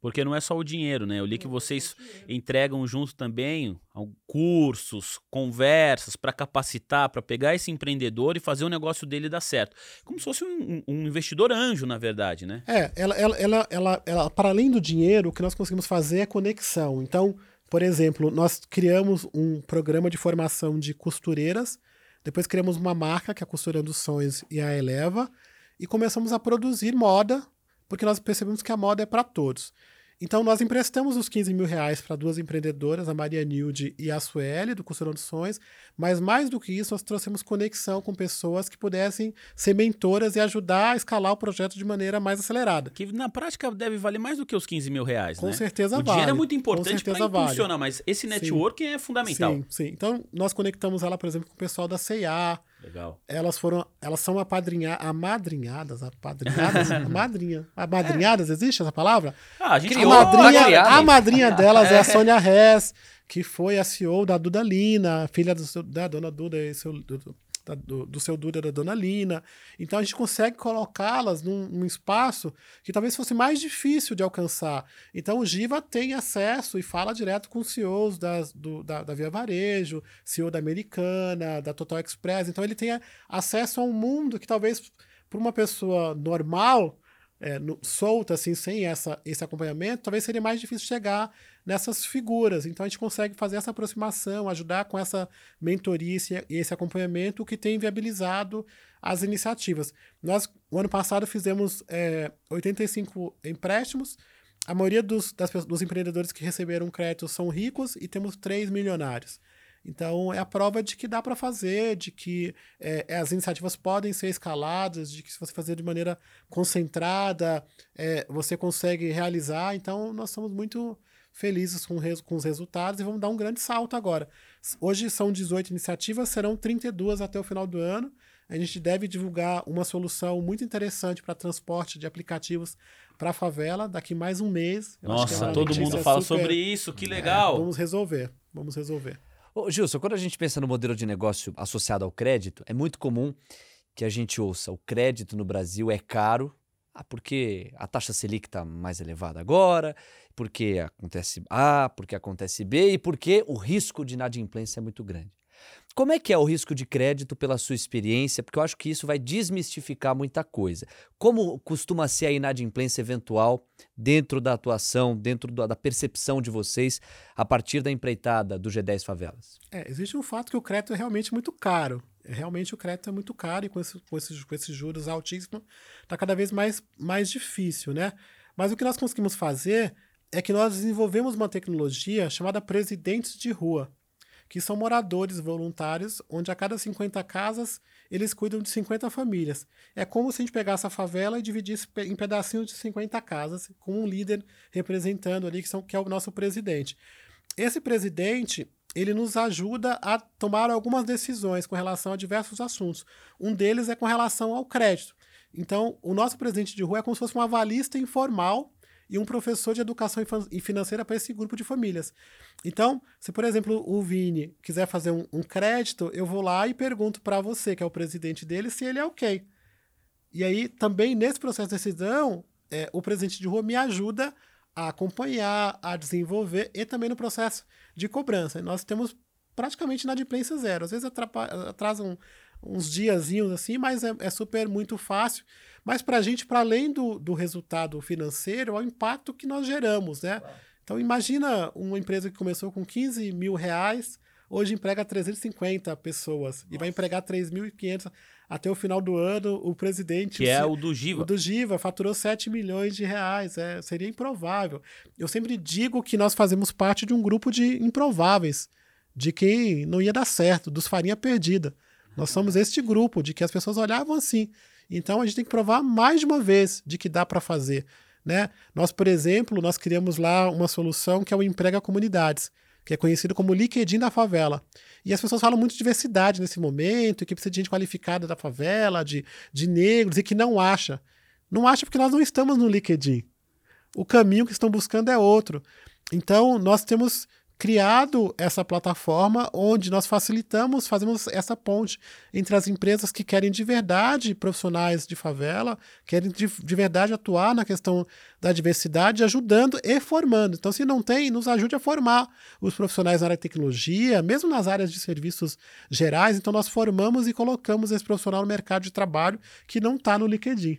Porque não é só o dinheiro, né? Eu li que vocês entregam junto também cursos, conversas para capacitar, para pegar esse empreendedor e fazer o negócio dele dar certo. Como se fosse um, um investidor anjo, na verdade, né? É, ela, ela, ela, ela, ela, para além do dinheiro, o que nós conseguimos fazer é conexão. Então, por exemplo, nós criamos um programa de formação de costureiras, depois criamos uma marca, que é a Costurando Sonhos e a Eleva, e começamos a produzir moda, porque nós percebemos que a moda é para todos. Então, nós emprestamos os 15 mil reais para duas empreendedoras, a Maria Nilde e a Sueli, do Costurando Sonhos, mas mais do que isso, nós trouxemos conexão com pessoas que pudessem ser mentoras e ajudar a escalar o projeto de maneira mais acelerada. Que na prática deve valer mais do que os 15 mil reais, com né? certeza o vale. O dinheiro é muito importante para impulsionar, vale. mas esse networking sim. é fundamental. Sim, sim. Então, nós conectamos ela, por exemplo, com o pessoal da CIA, Legal. Elas foram, elas são apadrinha, amadrinhadas, apadrinhadas, a madrinha. Amadrinhadas, existe essa palavra? Ah, a gente criou, a madrinha, a madrinha delas é a Sônia Hess, que foi a CEO da Duda Lina, filha do, da dona Duda e seu, do, da, do, do, seu Duda da Dona Lina. Então a gente consegue colocá-las num, num, espaço que talvez fosse mais difícil de alcançar. Então o Giva tem acesso e fala direto com os CEOs das, do, da, da Via Varejo, CEO da Americana, da Total Express. Então ele tem acesso a um mundo que talvez para uma pessoa normal é, no, solta, assim, sem essa, esse acompanhamento, talvez seria mais difícil chegar nessas figuras. Então a gente consegue fazer essa aproximação, ajudar com essa mentoria e esse acompanhamento, que tem viabilizado as iniciativas. Nós, o ano passado, fizemos é, 85 empréstimos. A maioria dos, das, dos empreendedores que receberam crédito são ricos e temos três milionários. Então, é a prova de que dá para fazer, de que é, as iniciativas podem ser escaladas, de que se você fazer de maneira concentrada, é, você consegue realizar. Então, nós estamos muito felizes com, com os resultados e vamos dar um grande salto agora. Hoje são 18 iniciativas, serão 32 até o final do ano. A gente deve divulgar uma solução muito interessante para transporte de aplicativos para a favela daqui mais um mês. Eu Nossa, é todo mundo fala super... sobre isso, que legal. É, vamos resolver, vamos resolver. Ô, Gilson, quando a gente pensa no modelo de negócio associado ao crédito, é muito comum que a gente ouça o crédito no Brasil é caro, ah, porque a taxa Selic está mais elevada agora, porque acontece A, porque acontece B e porque o risco de inadimplência é muito grande. Como é que é o risco de crédito pela sua experiência? Porque eu acho que isso vai desmistificar muita coisa. Como costuma ser a inadimplência eventual dentro da atuação, dentro da percepção de vocês, a partir da empreitada do G10 Favelas? É, existe um fato que o crédito é realmente muito caro. Realmente o crédito é muito caro e com, esse, com, esses, com esses juros altíssimos está cada vez mais, mais difícil, né? Mas o que nós conseguimos fazer é que nós desenvolvemos uma tecnologia chamada Presidentes de Rua, que são moradores voluntários, onde a cada 50 casas eles cuidam de 50 famílias. É como se a gente pegasse a favela e dividisse em pedacinhos de 50 casas, com um líder representando ali, que, são, que é o nosso presidente. Esse presidente, ele nos ajuda a tomar algumas decisões com relação a diversos assuntos. Um deles é com relação ao crédito. Então, o nosso presidente de rua é como se fosse um avalista informal e um professor de educação e financeira para esse grupo de famílias. Então, se por exemplo o Vini quiser fazer um, um crédito, eu vou lá e pergunto para você, que é o presidente dele, se ele é ok. E aí, também nesse processo de decisão, é, o presidente de rua me ajuda a acompanhar, a desenvolver e também no processo de cobrança. Nós temos praticamente inadimplência zero. Às vezes atrasam uns diazinhos assim, mas é, é super muito fácil. Mas para a gente, para além do, do resultado financeiro, é o impacto que nós geramos, né? Então imagina uma empresa que começou com 15 mil reais, hoje emprega 350 pessoas Nossa. e vai empregar 3.500 até o final do ano. O presidente... Que é o do Giva. O do Giva faturou 7 milhões de reais. É, seria improvável. Eu sempre digo que nós fazemos parte de um grupo de improváveis, de quem não ia dar certo, dos farinha perdida. Nós somos este grupo de que as pessoas olhavam assim. Então a gente tem que provar mais de uma vez de que dá para fazer. Né? Nós, por exemplo, nós criamos lá uma solução que é o Emprega Comunidades, que é conhecido como LinkedIn da favela. E as pessoas falam muito de diversidade nesse momento, que precisa de gente qualificada da favela, de, de negros, e que não acha. Não acha porque nós não estamos no LinkedIn. O caminho que estão buscando é outro. Então, nós temos criado essa plataforma onde nós facilitamos, fazemos essa ponte entre as empresas que querem de verdade profissionais de favela, querem de, de verdade atuar na questão da diversidade, ajudando e formando. Então, se não tem, nos ajude a formar os profissionais na área de tecnologia, mesmo nas áreas de serviços gerais. Então, nós formamos e colocamos esse profissional no mercado de trabalho que não está no LinkedIn.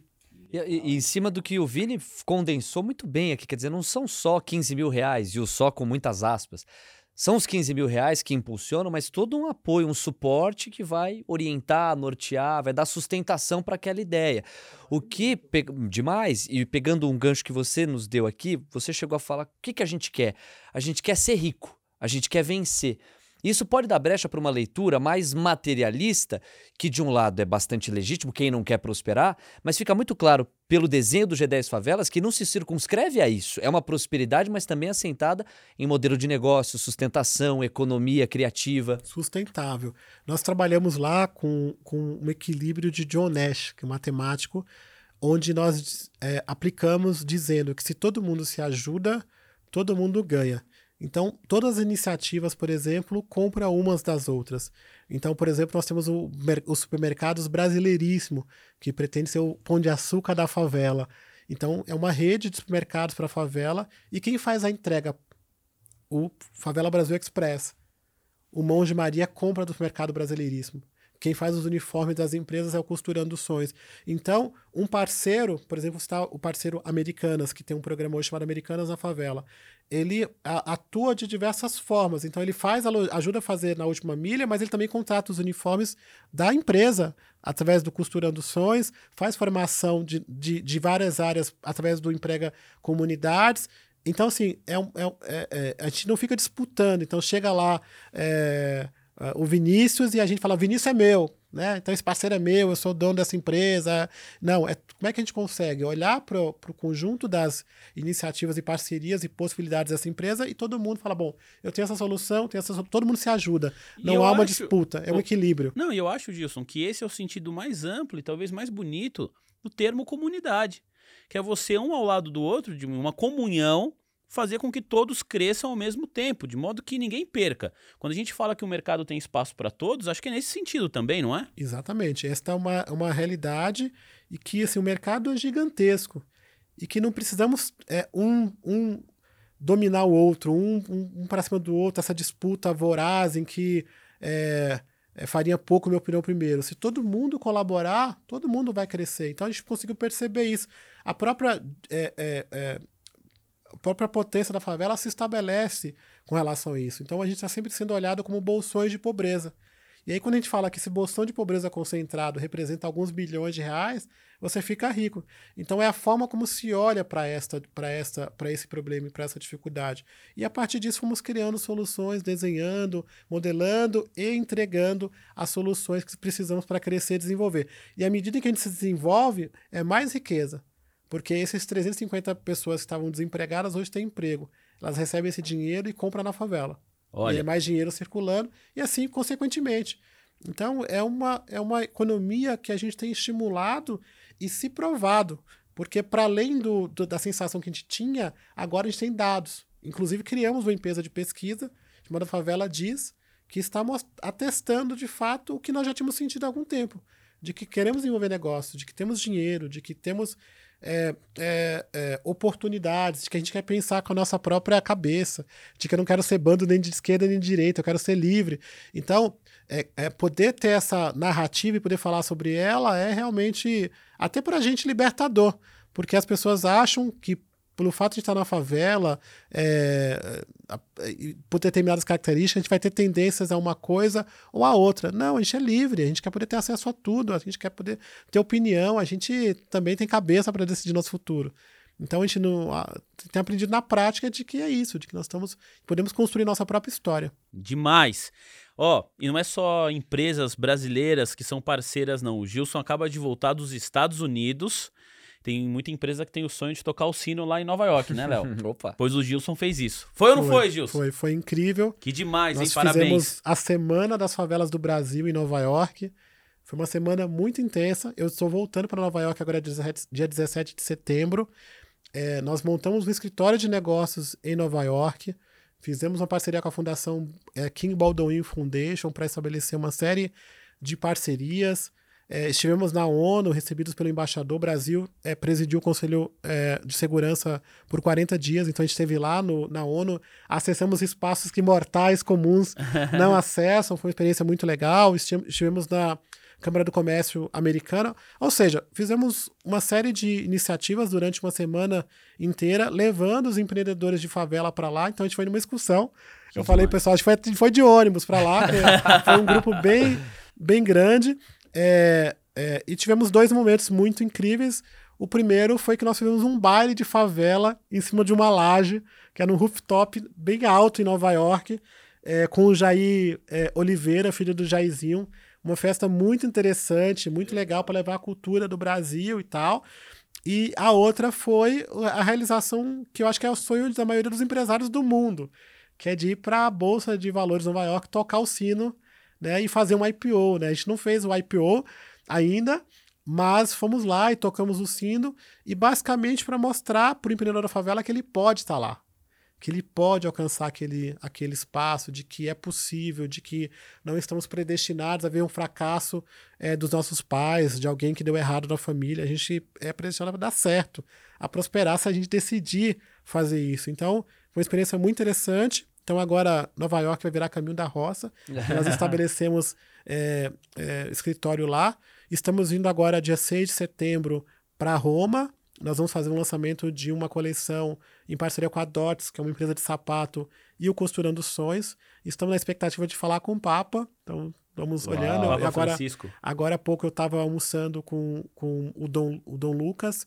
E, e, em cima do que o Vini condensou muito bem aqui, quer dizer, não são só 15 mil reais, e o só com muitas aspas. São os 15 mil reais que impulsionam, mas todo um apoio, um suporte que vai orientar, nortear, vai dar sustentação para aquela ideia. O que, demais, e pegando um gancho que você nos deu aqui, você chegou a falar: o que, que a gente quer? A gente quer ser rico, a gente quer vencer. Isso pode dar brecha para uma leitura mais materialista, que de um lado é bastante legítimo, quem não quer prosperar, mas fica muito claro pelo desenho do G10 Favelas que não se circunscreve a isso. É uma prosperidade, mas também assentada em modelo de negócio, sustentação, economia criativa. Sustentável. Nós trabalhamos lá com, com um equilíbrio de John Nash, que é um matemático, onde nós é, aplicamos dizendo que se todo mundo se ajuda, todo mundo ganha. Então, todas as iniciativas, por exemplo, compram umas das outras. Então, por exemplo, nós temos o, os supermercados Brasileiríssimo, que pretende ser o pão de açúcar da favela. Então, é uma rede de supermercados para a favela. E quem faz a entrega? O Favela Brasil Express. O Monge Maria compra do supermercado Brasileiríssimo. Quem faz os uniformes das empresas é o Costurando Sonhos. Então, um parceiro, por exemplo, está o parceiro Americanas, que tem um programa hoje chamado Americanas na Favela. Ele atua de diversas formas. Então, ele faz, ajuda a fazer na última milha, mas ele também contrata os uniformes da empresa através do Costurando Sonhos, faz formação de, de, de várias áreas através do Emprega Comunidades. Então, assim, é, é, é, é, a gente não fica disputando. Então, chega lá. Uh, o Vinícius e a gente fala, Vinícius é meu, né? Então esse parceiro é meu, eu sou dono dessa empresa. Não, é como é que a gente consegue olhar para o conjunto das iniciativas e parcerias e possibilidades dessa empresa e todo mundo fala, bom, eu tenho essa solução, tenho essa todo mundo se ajuda. Não há uma acho, disputa, é um equilíbrio. Não, e eu acho, Gilson, que esse é o sentido mais amplo e talvez mais bonito do termo comunidade, que é você um ao lado do outro, de uma comunhão fazer com que todos cresçam ao mesmo tempo, de modo que ninguém perca. Quando a gente fala que o mercado tem espaço para todos, acho que é nesse sentido também, não é? Exatamente. Esta é uma, uma realidade e que assim, o mercado é gigantesco e que não precisamos é, um, um dominar o outro, um, um, um para cima do outro, essa disputa voraz em que é, é, faria pouco minha opinião primeiro. Se todo mundo colaborar, todo mundo vai crescer. Então a gente conseguiu perceber isso. A própria é, é, é a própria potência da favela se estabelece com relação a isso. Então a gente está sempre sendo olhado como bolsões de pobreza. E aí, quando a gente fala que esse bolsão de pobreza concentrado representa alguns bilhões de reais, você fica rico. Então, é a forma como se olha para esta, esta, esse problema e para essa dificuldade. E a partir disso, fomos criando soluções, desenhando, modelando e entregando as soluções que precisamos para crescer e desenvolver. E à medida que a gente se desenvolve, é mais riqueza. Porque esses 350 pessoas que estavam desempregadas hoje têm emprego. Elas recebem esse dinheiro e compram na favela. Olha. E é mais dinheiro circulando, e assim consequentemente. Então, é uma, é uma economia que a gente tem estimulado e se provado. Porque, para além do, do, da sensação que a gente tinha, agora a gente tem dados. Inclusive, criamos uma empresa de pesquisa, chamada Favela Diz, que estamos atestando de fato o que nós já tínhamos sentido há algum tempo. De que queremos desenvolver negócio, de que temos dinheiro, de que temos é, é, é, oportunidades, de que a gente quer pensar com a nossa própria cabeça, de que eu não quero ser bando nem de esquerda nem de direita, eu quero ser livre. Então, é, é poder ter essa narrativa e poder falar sobre ela é realmente, até para a gente, libertador. Porque as pessoas acham que pelo fato de estar na favela, é, por determinadas características, a gente vai ter tendências a uma coisa ou a outra. Não, a gente é livre, a gente quer poder ter acesso a tudo, a gente quer poder ter opinião, a gente também tem cabeça para decidir nosso futuro. Então a gente não, tem aprendido na prática de que é isso, de que nós estamos podemos construir nossa própria história. Demais. Ó, oh, e não é só empresas brasileiras que são parceiras, não. O Gilson acaba de voltar dos Estados Unidos tem muita empresa que tem o sonho de tocar o sino lá em Nova York, né, Léo? Opa. Pois o Gilson fez isso. Foi ou não foi, Gilson? Foi, foi incrível. Que demais, Nós hein? Parabéns. fizemos a Semana das Favelas do Brasil em Nova York. Foi uma semana muito intensa. Eu estou voltando para Nova York agora dia 17 de setembro. É, nós montamos um escritório de negócios em Nova York. Fizemos uma parceria com a Fundação é, King Baldwin Foundation para estabelecer uma série de parcerias. É, estivemos na ONU, recebidos pelo embaixador. O Brasil é, presidiu o Conselho é, de Segurança por 40 dias, então a gente esteve lá no, na ONU, acessamos espaços que mortais comuns não acessam. Foi uma experiência muito legal. Estivemos na Câmara do Comércio Americana. Ou seja, fizemos uma série de iniciativas durante uma semana inteira, levando os empreendedores de favela para lá. Então a gente foi numa excursão. Que Eu demais. falei, pessoal, a gente foi, foi de ônibus para lá, foi um grupo bem, bem grande. É, é, e tivemos dois momentos muito incríveis. O primeiro foi que nós fizemos um baile de favela em cima de uma laje, que era um rooftop bem alto em Nova York, é, com o Jair é, Oliveira, filho do Jairzinho. Uma festa muito interessante, muito legal para levar a cultura do Brasil e tal. E a outra foi a realização que eu acho que é o sonho da maioria dos empresários do mundo, que é de ir para a Bolsa de Valores de Nova York tocar o sino né, e fazer um IPO, né? A gente não fez o IPO ainda, mas fomos lá e tocamos o sino e basicamente para mostrar para o empreendedor da favela que ele pode estar lá, que ele pode alcançar aquele, aquele espaço, de que é possível, de que não estamos predestinados a ver um fracasso é, dos nossos pais, de alguém que deu errado na família. A gente é predestinado a dar certo, a prosperar se a gente decidir fazer isso. Então, foi uma experiência muito interessante. Então agora Nova York vai virar caminho da roça. Nós estabelecemos é, é, escritório lá. Estamos indo agora, dia 6 de setembro, para Roma. Nós vamos fazer um lançamento de uma coleção em parceria com a Dots, que é uma empresa de sapato, e o Costurando Sonhos. Estamos na expectativa de falar com o Papa. Então, vamos Uau, olhando. Papa agora, Francisco. agora há pouco eu estava almoçando com, com o, Dom, o Dom Lucas,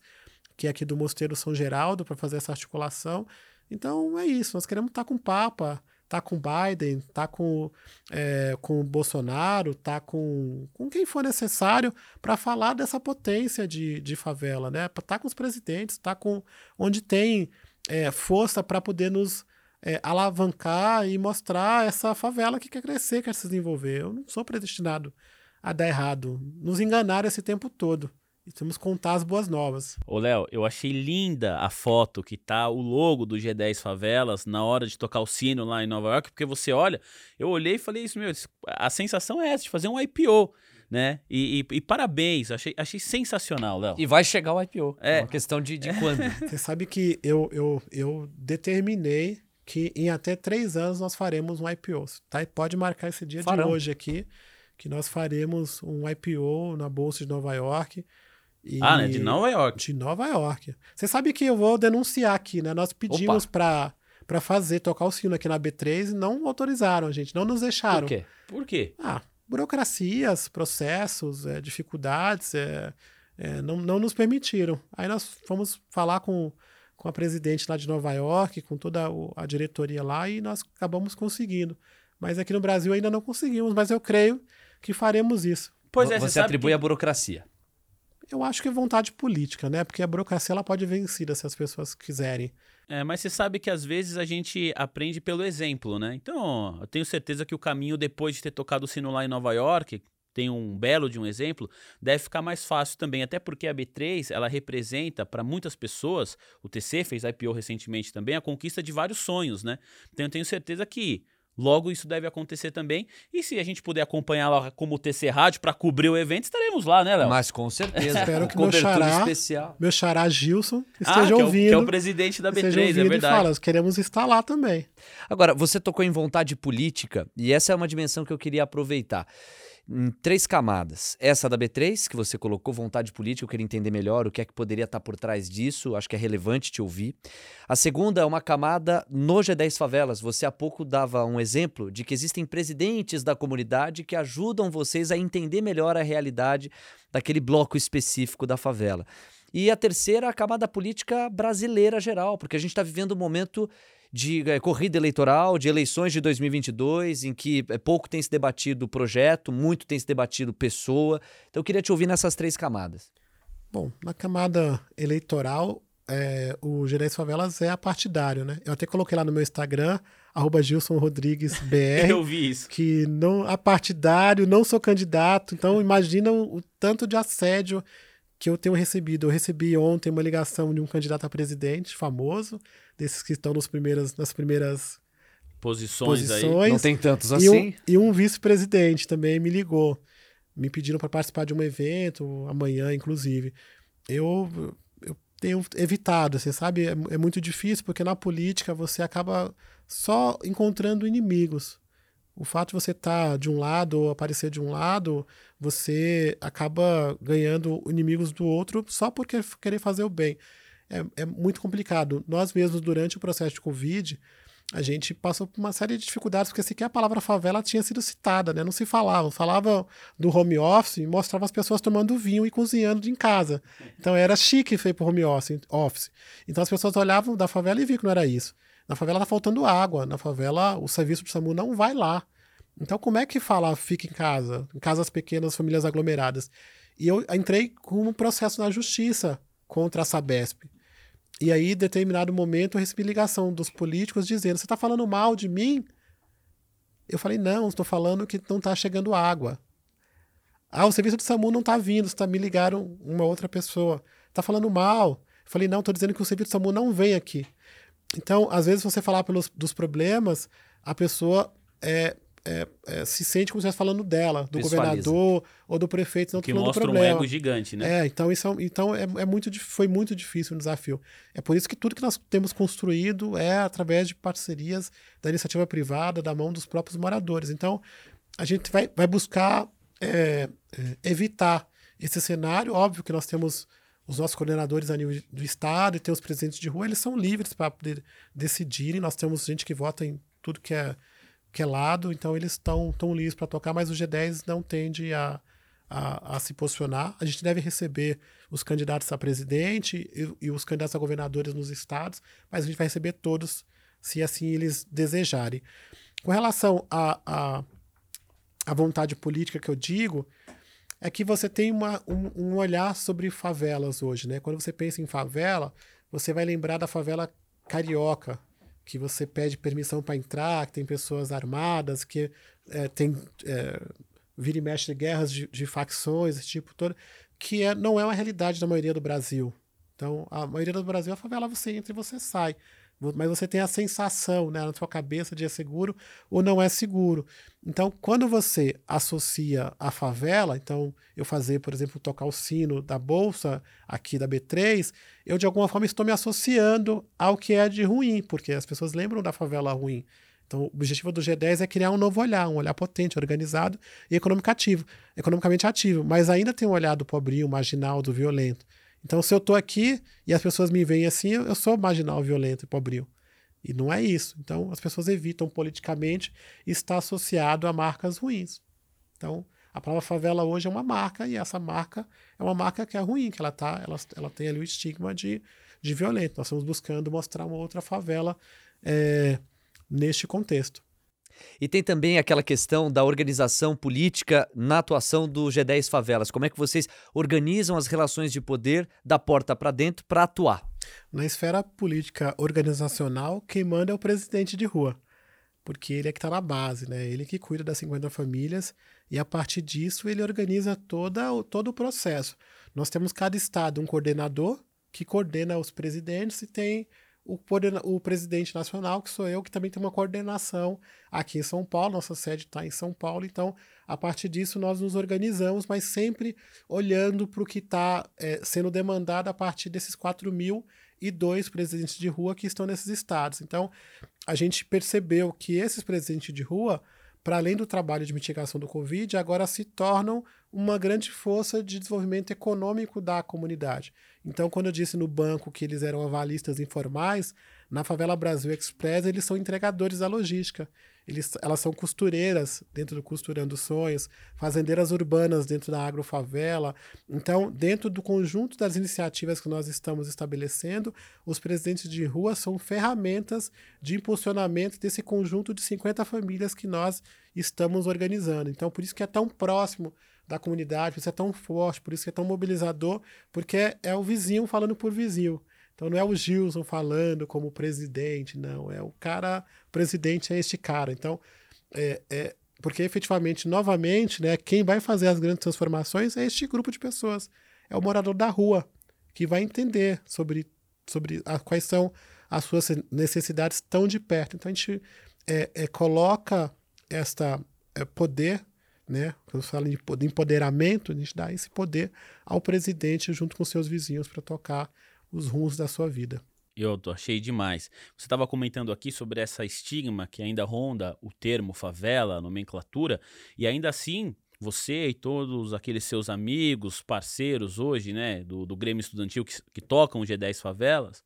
que é aqui do Mosteiro São Geraldo, para fazer essa articulação. Então é isso, nós queremos estar tá com o Papa, tá com o Biden, tá com, é, com o Bolsonaro, tá com, com quem for necessário para falar dessa potência de, de favela, né? Tá com os presidentes, tá com onde tem é, força para poder nos é, alavancar e mostrar essa favela que quer crescer, quer se desenvolver. Eu não sou predestinado a dar errado. Nos enganaram esse tempo todo. E temos que contar as boas novas. Ô, Léo, eu achei linda a foto que tá o logo do G10 Favelas na hora de tocar o sino lá em Nova York, porque você olha, eu olhei e falei isso, meu, a sensação é essa, de fazer um IPO. Né? E, e, e parabéns, achei, achei sensacional, Léo. E vai chegar o IPO. É, é uma questão de, de quando. Você sabe que eu, eu, eu determinei que em até três anos nós faremos um IPO. Tá? Pode marcar esse dia Farão. de hoje aqui, que nós faremos um IPO na Bolsa de Nova York. E ah, né? De Nova York. De Nova York. Você sabe que eu vou denunciar aqui, né? Nós pedimos para para fazer, tocar o sino aqui na B3 e não autorizaram, gente. Não nos deixaram. Por quê? Por quê? Ah, burocracias, processos, é, dificuldades é, é, não, não nos permitiram. Aí nós fomos falar com, com a presidente lá de Nova York, com toda a diretoria lá, e nós acabamos conseguindo. Mas aqui no Brasil ainda não conseguimos, mas eu creio que faremos isso. Pois é, você, você atribui que... a burocracia. Eu acho que é vontade política, né? Porque a burocracia ela pode ser vencida se as pessoas quiserem. É, mas você sabe que às vezes a gente aprende pelo exemplo, né? Então, eu tenho certeza que o caminho depois de ter tocado o sino lá em Nova York, tem um belo de um exemplo, deve ficar mais fácil também, até porque a B3, ela representa para muitas pessoas, o TC fez IPO recentemente também, a conquista de vários sonhos, né? Então eu tenho certeza que Logo, isso deve acontecer também. E se a gente puder acompanhar lá como TC Rádio para cobrir o evento, estaremos lá, né, Léo? Mas com certeza. Espero que meu xará, especial. meu xará Gilson esteja ah, que ouvindo. É o, que é o presidente da B3, é verdade. Fala, queremos estar lá também. Agora, você tocou em vontade política e essa é uma dimensão que eu queria aproveitar em três camadas. Essa da B3, que você colocou, vontade política, eu queria entender melhor o que é que poderia estar por trás disso, acho que é relevante te ouvir. A segunda é uma camada no G10 Favelas. Você há pouco dava um exemplo de que existem presidentes da comunidade que ajudam vocês a entender melhor a realidade daquele bloco específico da favela. E a terceira, a camada política brasileira geral, porque a gente está vivendo um momento de é, corrida eleitoral, de eleições de 2022, em que é, pouco tem se debatido projeto, muito tem se debatido pessoa. Então eu queria te ouvir nessas três camadas. Bom, na camada eleitoral, é, o Gerais Favelas é partidário, né? Eu até coloquei lá no meu Instagram, arroba Gilson Rodrigues BR. Eu vi isso. Que não a partidário, não sou candidato. Então imagina o, o tanto de assédio que eu tenho recebido. Eu recebi ontem uma ligação de um candidato a presidente famoso, desses que estão nos primeiras, nas primeiras posições, posições aí. Não tem tantos e assim. Um, e um vice-presidente também me ligou, me pediram para participar de um evento, amanhã, inclusive. Eu, eu tenho evitado, você sabe, é, é muito difícil, porque na política você acaba só encontrando inimigos. O fato de você estar tá de um lado ou aparecer de um lado, você acaba ganhando inimigos do outro só por querer fazer o bem. É, é muito complicado. Nós mesmos, durante o processo de Covid, a gente passou por uma série de dificuldades, porque sequer a palavra favela tinha sido citada, né? Não se falava. Falava do home office e mostrava as pessoas tomando vinho e cozinhando em casa. Então era chique feito para home office. Então as pessoas olhavam da favela e viam que não era isso. Na favela tá faltando água, na favela o serviço de SAMU não vai lá. Então como é que fala fica em casa, em casas pequenas, famílias aglomeradas? E eu entrei com um processo na justiça contra a Sabesp. E aí, em determinado momento, eu recebi ligação dos políticos dizendo: Você está falando mal de mim? Eu falei: Não, estou falando que não está chegando água. Ah, o serviço do SAMU não está vindo, está me ligaram uma outra pessoa. Está falando mal. Eu falei: Não, estou dizendo que o serviço do SAMU não vem aqui. Então, às vezes, você falar pelos, dos problemas, a pessoa é, é, é, se sente como se estivesse falando dela, do governador ou do prefeito, não que falando mostra do problema. um ego gigante, né? É, então, isso é, então é, é muito, foi muito difícil o desafio. É por isso que tudo que nós temos construído é através de parcerias da iniciativa privada, da mão dos próprios moradores. Então, a gente vai, vai buscar é, é evitar esse cenário. Óbvio que nós temos os nossos coordenadores a nível do estado e tem os presidentes de rua, eles são livres para poder decidirem. Nós temos gente que vota em tudo que é, que é lado, então eles estão tão livres para tocar, mas o G10 não tende a, a, a, se posicionar. A gente deve receber os candidatos a presidente e, e, os candidatos a governadores nos estados, mas a gente vai receber todos, se assim eles desejarem. Com relação à a, a, a, vontade política que eu digo, é que você tem uma, um, um, olhar sobre favelas hoje, né? Quando você pensa em favela, você vai lembrar da favela carioca, que você pede permissão para entrar, que tem pessoas armadas, que é, tem é, vira e mexe de guerras de, de, facções, esse tipo todo, que é, não é uma realidade da maioria do Brasil. Então, a maioria do Brasil, a favela você entra e você sai mas você tem a sensação né, na sua cabeça de é seguro ou não é seguro. Então, quando você associa a favela, então eu fazer, por exemplo, tocar o sino da bolsa aqui da B3, eu de alguma forma estou me associando ao que é de ruim, porque as pessoas lembram da favela ruim. Então, o objetivo do G10 é criar um novo olhar, um olhar potente, organizado e economicamente ativo, economicamente ativo, mas ainda tem um olhar do pobrinho, marginal, do violento. Então, se eu estou aqui e as pessoas me veem assim, eu sou marginal, violento e pobril. E não é isso. Então, as pessoas evitam politicamente estar associado a marcas ruins. Então, a palavra favela hoje é uma marca e essa marca é uma marca que é ruim, que ela tá, ela, ela tem ali o estigma de, de violento. Nós estamos buscando mostrar uma outra favela é, neste contexto. E tem também aquela questão da organização política na atuação do G10 Favelas. Como é que vocês organizam as relações de poder da porta para dentro para atuar? Na esfera política organizacional, quem manda é o presidente de rua, porque ele é que está na base, né? Ele que cuida das 50 famílias e a partir disso ele organiza toda, todo o processo. Nós temos cada estado um coordenador que coordena os presidentes e tem o, o presidente nacional, que sou eu, que também tem uma coordenação aqui em São Paulo, nossa sede está em São Paulo, então a partir disso nós nos organizamos, mas sempre olhando para o que está é, sendo demandado a partir desses 4 mil e dois presidentes de rua que estão nesses estados. Então a gente percebeu que esses presidentes de rua para além do trabalho de mitigação do Covid, agora se tornam uma grande força de desenvolvimento econômico da comunidade. Então, quando eu disse no banco que eles eram avalistas informais, na Favela Brasil Express eles são entregadores da logística. Eles, elas são costureiras dentro do Costurando Sonhos, fazendeiras urbanas dentro da agrofavela. Então, dentro do conjunto das iniciativas que nós estamos estabelecendo, os presidentes de rua são ferramentas de impulsionamento desse conjunto de 50 famílias que nós estamos organizando. Então, por isso que é tão próximo da comunidade, por isso é tão forte, por isso é tão mobilizador, porque é, é o vizinho falando por vizinho. Então não é o Gilson falando como presidente, não. É o cara, o presidente é este cara. Então, é, é, porque efetivamente, novamente, né, quem vai fazer as grandes transformações é este grupo de pessoas. É o morador da rua, que vai entender sobre, sobre a, quais são as suas necessidades tão de perto. Então a gente é, é, coloca esta é, poder, né? Quando fala de empoderamento, a gente dá esse poder ao presidente junto com seus vizinhos para tocar os rumos da sua vida. Eu tô, achei demais. Você estava comentando aqui sobre essa estigma que ainda ronda o termo favela, nomenclatura, e ainda assim você e todos aqueles seus amigos, parceiros hoje, né, do, do Grêmio Estudantil que, que tocam o G10 Favelas,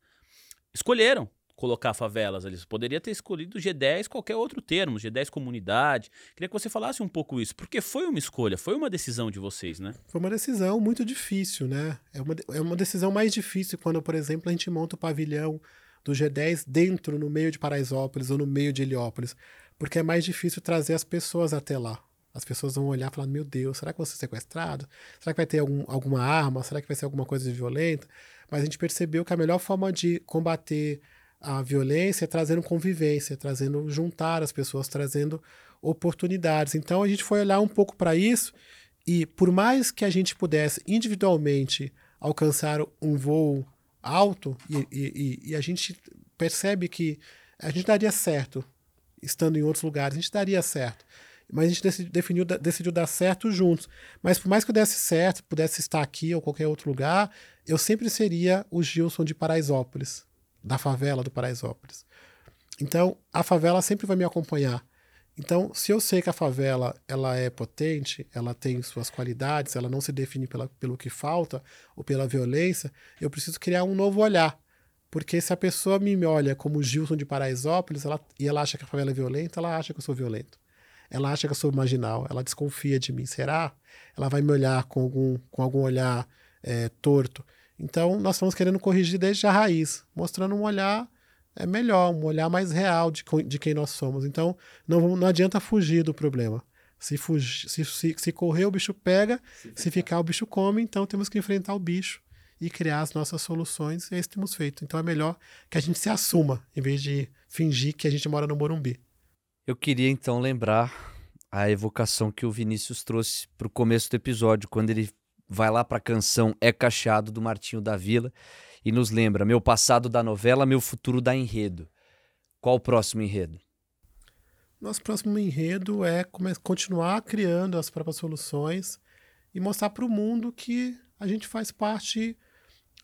escolheram colocar favelas ali. Você poderia ter escolhido G10, qualquer outro termo, G10 comunidade. Queria que você falasse um pouco isso, porque foi uma escolha, foi uma decisão de vocês, né? Foi uma decisão muito difícil, né? É uma, é uma decisão mais difícil quando, por exemplo, a gente monta o pavilhão do G10 dentro, no meio de Paraisópolis ou no meio de Heliópolis, porque é mais difícil trazer as pessoas até lá. As pessoas vão olhar e falar: Meu Deus, será que vou ser sequestrado? Será que vai ter algum, alguma arma? Será que vai ser alguma coisa violenta? Mas a gente percebeu que a melhor forma de combater a violência trazendo convivência, trazendo juntar as pessoas, trazendo oportunidades. Então a gente foi olhar um pouco para isso e por mais que a gente pudesse individualmente alcançar um voo alto e, e, e a gente percebe que a gente daria certo estando em outros lugares, a gente daria certo. Mas a gente decidiu, definiu, decidiu dar certo juntos. Mas por mais que eu desse certo, pudesse estar aqui ou qualquer outro lugar, eu sempre seria o Gilson de Paraisópolis da favela do Paraisópolis. Então, a favela sempre vai me acompanhar. Então, se eu sei que a favela ela é potente, ela tem suas qualidades, ela não se define pela, pelo que falta ou pela violência, eu preciso criar um novo olhar. Porque se a pessoa me olha como Gilson de Paraisópolis ela, e ela acha que a favela é violenta, ela acha que eu sou violento. Ela acha que eu sou marginal, ela desconfia de mim. Será? Ela vai me olhar com algum, com algum olhar é, torto. Então, nós estamos querendo corrigir desde a raiz, mostrando um olhar é melhor, um olhar mais real de, de quem nós somos. Então, não, não adianta fugir do problema. Se, fugir, se, se, se correr, o bicho pega, se, se ficar, o bicho come. Então, temos que enfrentar o bicho e criar as nossas soluções. E é isso que temos feito. Então, é melhor que a gente se assuma, em vez de fingir que a gente mora no Morumbi. Eu queria, então, lembrar a evocação que o Vinícius trouxe para o começo do episódio, quando ele vai lá para a canção É Cacheado do Martinho da Vila e nos lembra meu passado da novela, meu futuro da enredo. Qual o próximo enredo? Nosso próximo enredo é continuar criando as próprias soluções e mostrar para o mundo que a gente faz parte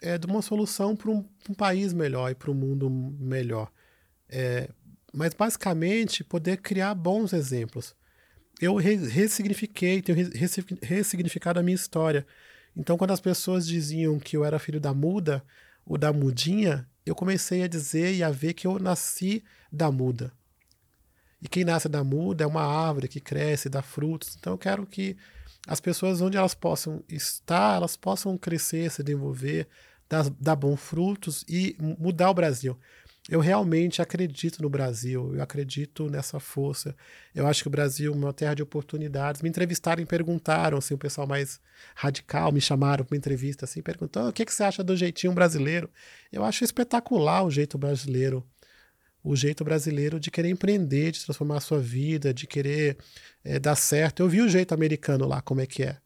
é, de uma solução para um, um, país melhor e para um mundo melhor. É, mas basicamente poder criar bons exemplos eu ressignifiquei, tenho ressignificado a minha história. Então, quando as pessoas diziam que eu era filho da muda, ou da mudinha, eu comecei a dizer e a ver que eu nasci da muda. E quem nasce da muda é uma árvore que cresce, dá frutos. Então eu quero que as pessoas, onde elas possam estar, elas possam crescer, se desenvolver, dar, dar bons frutos e mudar o Brasil. Eu realmente acredito no Brasil, eu acredito nessa força. Eu acho que o Brasil é uma terra de oportunidades. Me entrevistaram e perguntaram, assim, o pessoal mais radical me chamaram para uma entrevista, assim, perguntando o que, que você acha do jeitinho brasileiro. Eu acho espetacular o jeito brasileiro o jeito brasileiro de querer empreender, de transformar a sua vida, de querer é, dar certo. Eu vi o jeito americano lá, como é que é.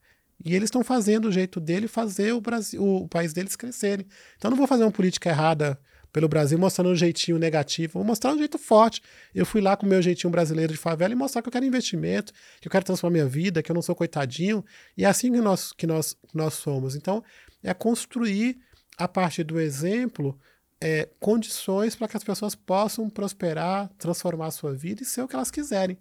E eles estão fazendo o jeito dele fazer o, Brasil, o país deles crescerem. Então não vou fazer uma política errada pelo Brasil mostrando um jeitinho negativo, vou mostrar um jeito forte. Eu fui lá com o meu jeitinho brasileiro de favela e mostrar que eu quero investimento, que eu quero transformar minha vida, que eu não sou coitadinho. E é assim que nós, que nós, nós somos. Então, é construir, a partir do exemplo, é, condições para que as pessoas possam prosperar, transformar a sua vida e ser o que elas quiserem,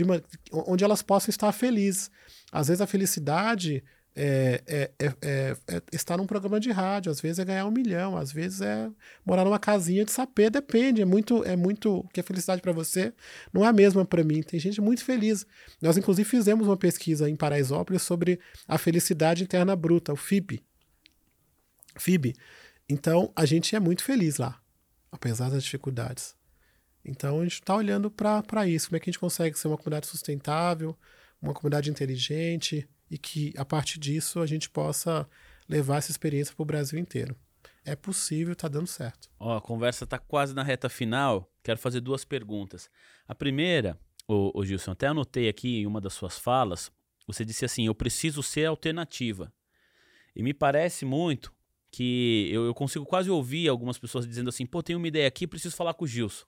uma, onde elas possam estar felizes. Às vezes a felicidade é, é, é, é, estar num programa de rádio, às vezes é ganhar um milhão, às vezes é morar numa casinha de sapê, depende, é muito, é muito, que a felicidade para você não é a mesma para mim. Tem gente muito feliz. Nós inclusive fizemos uma pesquisa em Paraisópolis sobre a felicidade interna bruta, o FIB. FIB. Então, a gente é muito feliz lá, apesar das dificuldades. Então, a gente está olhando para isso. Como é que a gente consegue ser uma comunidade sustentável, uma comunidade inteligente e que, a partir disso, a gente possa levar essa experiência para o Brasil inteiro. É possível, está dando certo. Ó, a conversa está quase na reta final. Quero fazer duas perguntas. A primeira, o, Gilson, até anotei aqui em uma das suas falas, você disse assim: eu preciso ser alternativa. E me parece muito que eu, eu, consigo quase ouvir algumas pessoas dizendo assim: pô, tenho uma ideia aqui, preciso falar com o Gilson.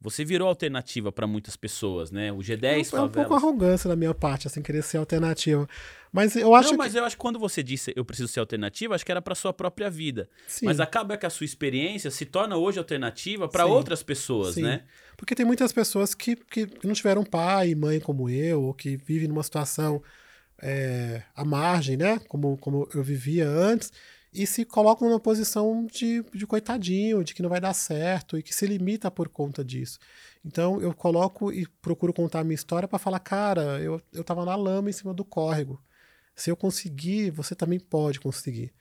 Você virou alternativa para muitas pessoas, né? O G10 é, favelas... é um pouco arrogância da minha parte, assim, querer ser alternativa. Mas eu acho Não, mas eu acho que quando você disse eu preciso ser alternativa, acho que era para sua própria vida. Sim. Mas acaba que a sua experiência se torna hoje alternativa para outras pessoas, Sim. né? Porque tem muitas pessoas que, que não tiveram pai e mãe como eu, ou que vivem numa situação é, à margem, né? Como, como eu vivia antes e se coloca numa posição de, de coitadinho, de que não vai dar certo e que se limita por conta disso. Então eu coloco e procuro contar a minha história para falar, cara, eu, eu tava na lama em cima do córrego. Se eu conseguir, você também pode conseguir.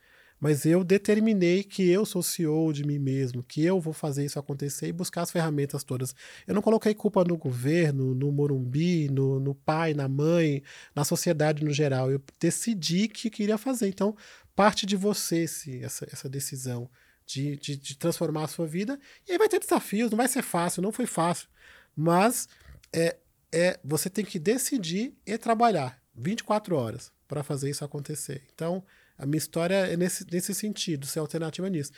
Mas eu determinei que eu sou CEO de mim mesmo, que eu vou fazer isso acontecer e buscar as ferramentas todas. Eu não coloquei culpa no governo, no Morumbi, no, no pai, na mãe, na sociedade no geral. Eu decidi que queria fazer. Então, parte de você esse, essa, essa decisão de, de, de, transformar a sua vida. E aí vai ter desafios, não vai ser fácil, não foi fácil. Mas é, é você tem que decidir e trabalhar 24 horas para fazer isso acontecer. Então, a minha história é nesse, nesse sentido, ser alternativa nisso.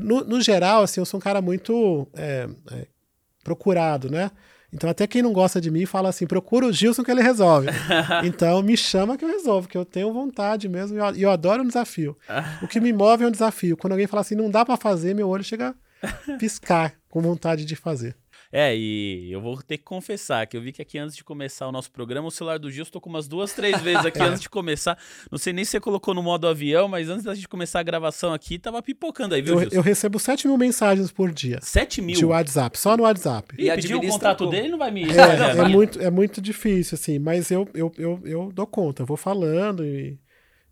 No, no geral, assim, eu sou um cara muito é, é, procurado, né? Então, até quem não gosta de mim fala assim: procura o Gilson que ele resolve. então, me chama que eu resolvo, que eu tenho vontade mesmo e eu, adoro um desafio. o que me move é um desafio. Quando alguém fala assim, não dá para fazer, meu olho chega a piscar com vontade de fazer. É, e eu vou ter que confessar que eu vi que aqui antes de começar o nosso programa, o celular do Gilson tocou umas duas, três vezes aqui é. antes de começar. Não sei nem se você colocou no modo avião, mas antes da gente começar a gravação aqui, tava pipocando aí, viu, eu, Gilson? Eu recebo 7 mil mensagens por dia. 7 mil? De WhatsApp, só no WhatsApp. E, e pedir o contato dele não vai me... É, é, muito, é muito difícil, assim, mas eu, eu, eu, eu dou conta, eu vou falando e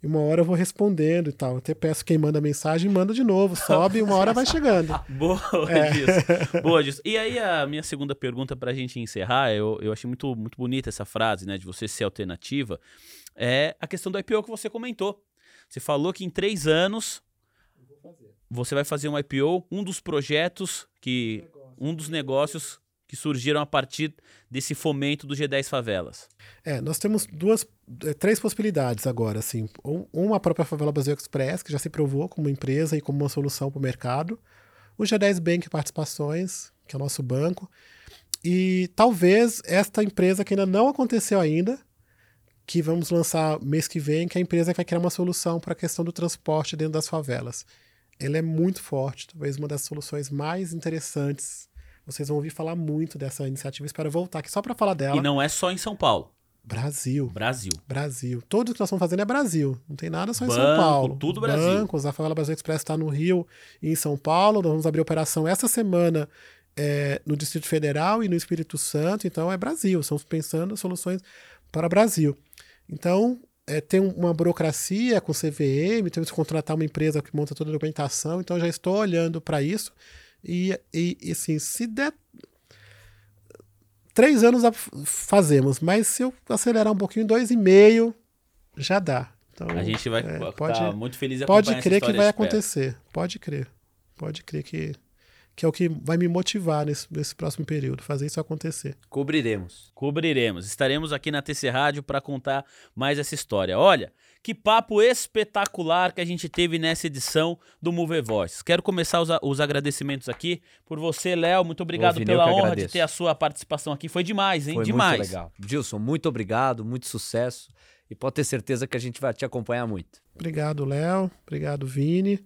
e uma hora eu vou respondendo e tal. até peço quem manda mensagem, manda de novo, sobe e uma hora vai chegando. Boa é. disso. Boa disso. E aí a minha segunda pergunta para a gente encerrar, eu, eu achei muito, muito bonita essa frase, né, de você ser alternativa, é a questão do IPO que você comentou. Você falou que em três anos você vai fazer um IPO, um dos projetos que... Um dos negócios que surgiram a partir desse fomento do G10 Favelas? É, nós temos duas, é, três possibilidades agora, assim. Uma, a própria Favela Brasil Express, que já se provou como empresa e como uma solução para o mercado. O G10 Bank Participações, que é o nosso banco. E talvez esta empresa que ainda não aconteceu ainda, que vamos lançar mês que vem, que é a empresa que vai criar uma solução para a questão do transporte dentro das favelas. Ela é muito forte, talvez uma das soluções mais interessantes vocês vão ouvir falar muito dessa iniciativa. Espero voltar aqui só para falar dela. E não é só em São Paulo. Brasil. Brasil. Brasil. Tudo que nós estamos fazendo é Brasil. Não tem nada só em Banco, São Paulo. Tudo Brasil. Bancos, a Favela Brasil Express está no Rio e em São Paulo. Nós vamos abrir operação essa semana é, no Distrito Federal e no Espírito Santo, então é Brasil, estamos pensando soluções para o Brasil. Então, é, tem uma burocracia com CVM, temos que contratar uma empresa que monta toda a documentação, então já estou olhando para isso. E, e, e, assim, se der. Três anos fazemos, mas se eu acelerar um pouquinho, dois e meio, já dá. Então, a gente vai é, pode, muito feliz Pode crer que vai acontecer. Pode crer. Pode crer que que é o que vai me motivar nesse, nesse próximo período, fazer isso acontecer. Cobriremos. Cobriremos. Estaremos aqui na TC Rádio para contar mais essa história. Olha, que papo espetacular que a gente teve nessa edição do Mover Voice. Quero começar os, os agradecimentos aqui por você, Léo. Muito obrigado pela honra agradeço. de ter a sua participação aqui. Foi demais, hein? Foi demais. Muito legal. Gilson, muito obrigado, muito sucesso. E pode ter certeza que a gente vai te acompanhar muito. Obrigado, Léo. Obrigado, Vini.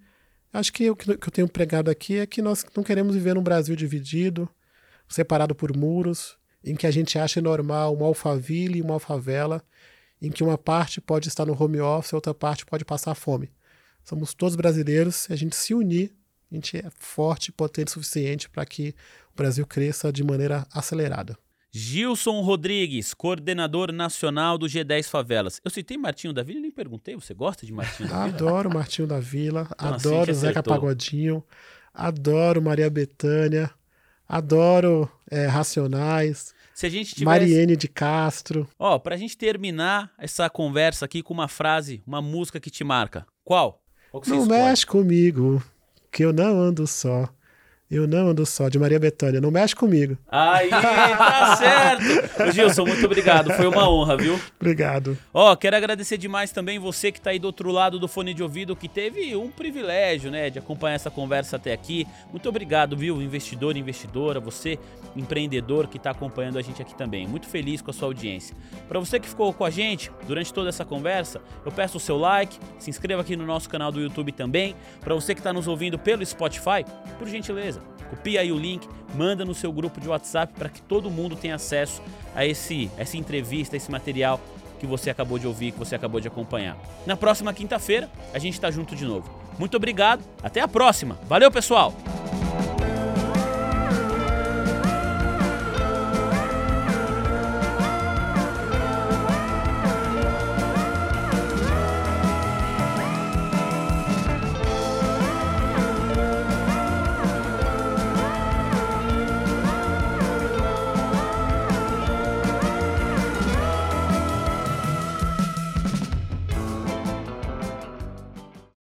Acho que o que eu tenho pregado aqui é que nós não queremos viver num Brasil dividido, separado por muros, em que a gente acha normal uma alfaville e uma alfavela, em que uma parte pode estar no home office, outra parte pode passar fome. Somos todos brasileiros, se a gente se unir, a gente é forte e potente o suficiente para que o Brasil cresça de maneira acelerada. Gilson Rodrigues, coordenador nacional do G10 Favelas. Eu citei Martinho da Vila e nem perguntei, você gosta de Martinho da Vila? Adoro Martinho da Vila, então, assim adoro assim Zeca Pagodinho, adoro Maria Bethânia, adoro é, Racionais, Se a gente tivesse... Mariene de Castro. Ó, pra gente terminar essa conversa aqui com uma frase, uma música que te marca. Qual? Qual não mexe comigo, que eu não ando só. Eu não ando só, de Maria Bethânia. Não mexe comigo. Aí, tá certo. Gilson, muito obrigado. Foi uma honra, viu? Obrigado. Ó, quero agradecer demais também você que tá aí do outro lado do fone de ouvido, que teve um privilégio, né, de acompanhar essa conversa até aqui. Muito obrigado, viu, investidor, investidora, você, empreendedor que tá acompanhando a gente aqui também. Muito feliz com a sua audiência. Para você que ficou com a gente durante toda essa conversa, eu peço o seu like, se inscreva aqui no nosso canal do YouTube também. Para você que tá nos ouvindo pelo Spotify, por gentileza, Copia aí o link, manda no seu grupo de WhatsApp para que todo mundo tenha acesso a esse essa entrevista, esse material que você acabou de ouvir, que você acabou de acompanhar. Na próxima quinta-feira, a gente está junto de novo. Muito obrigado, até a próxima. Valeu, pessoal!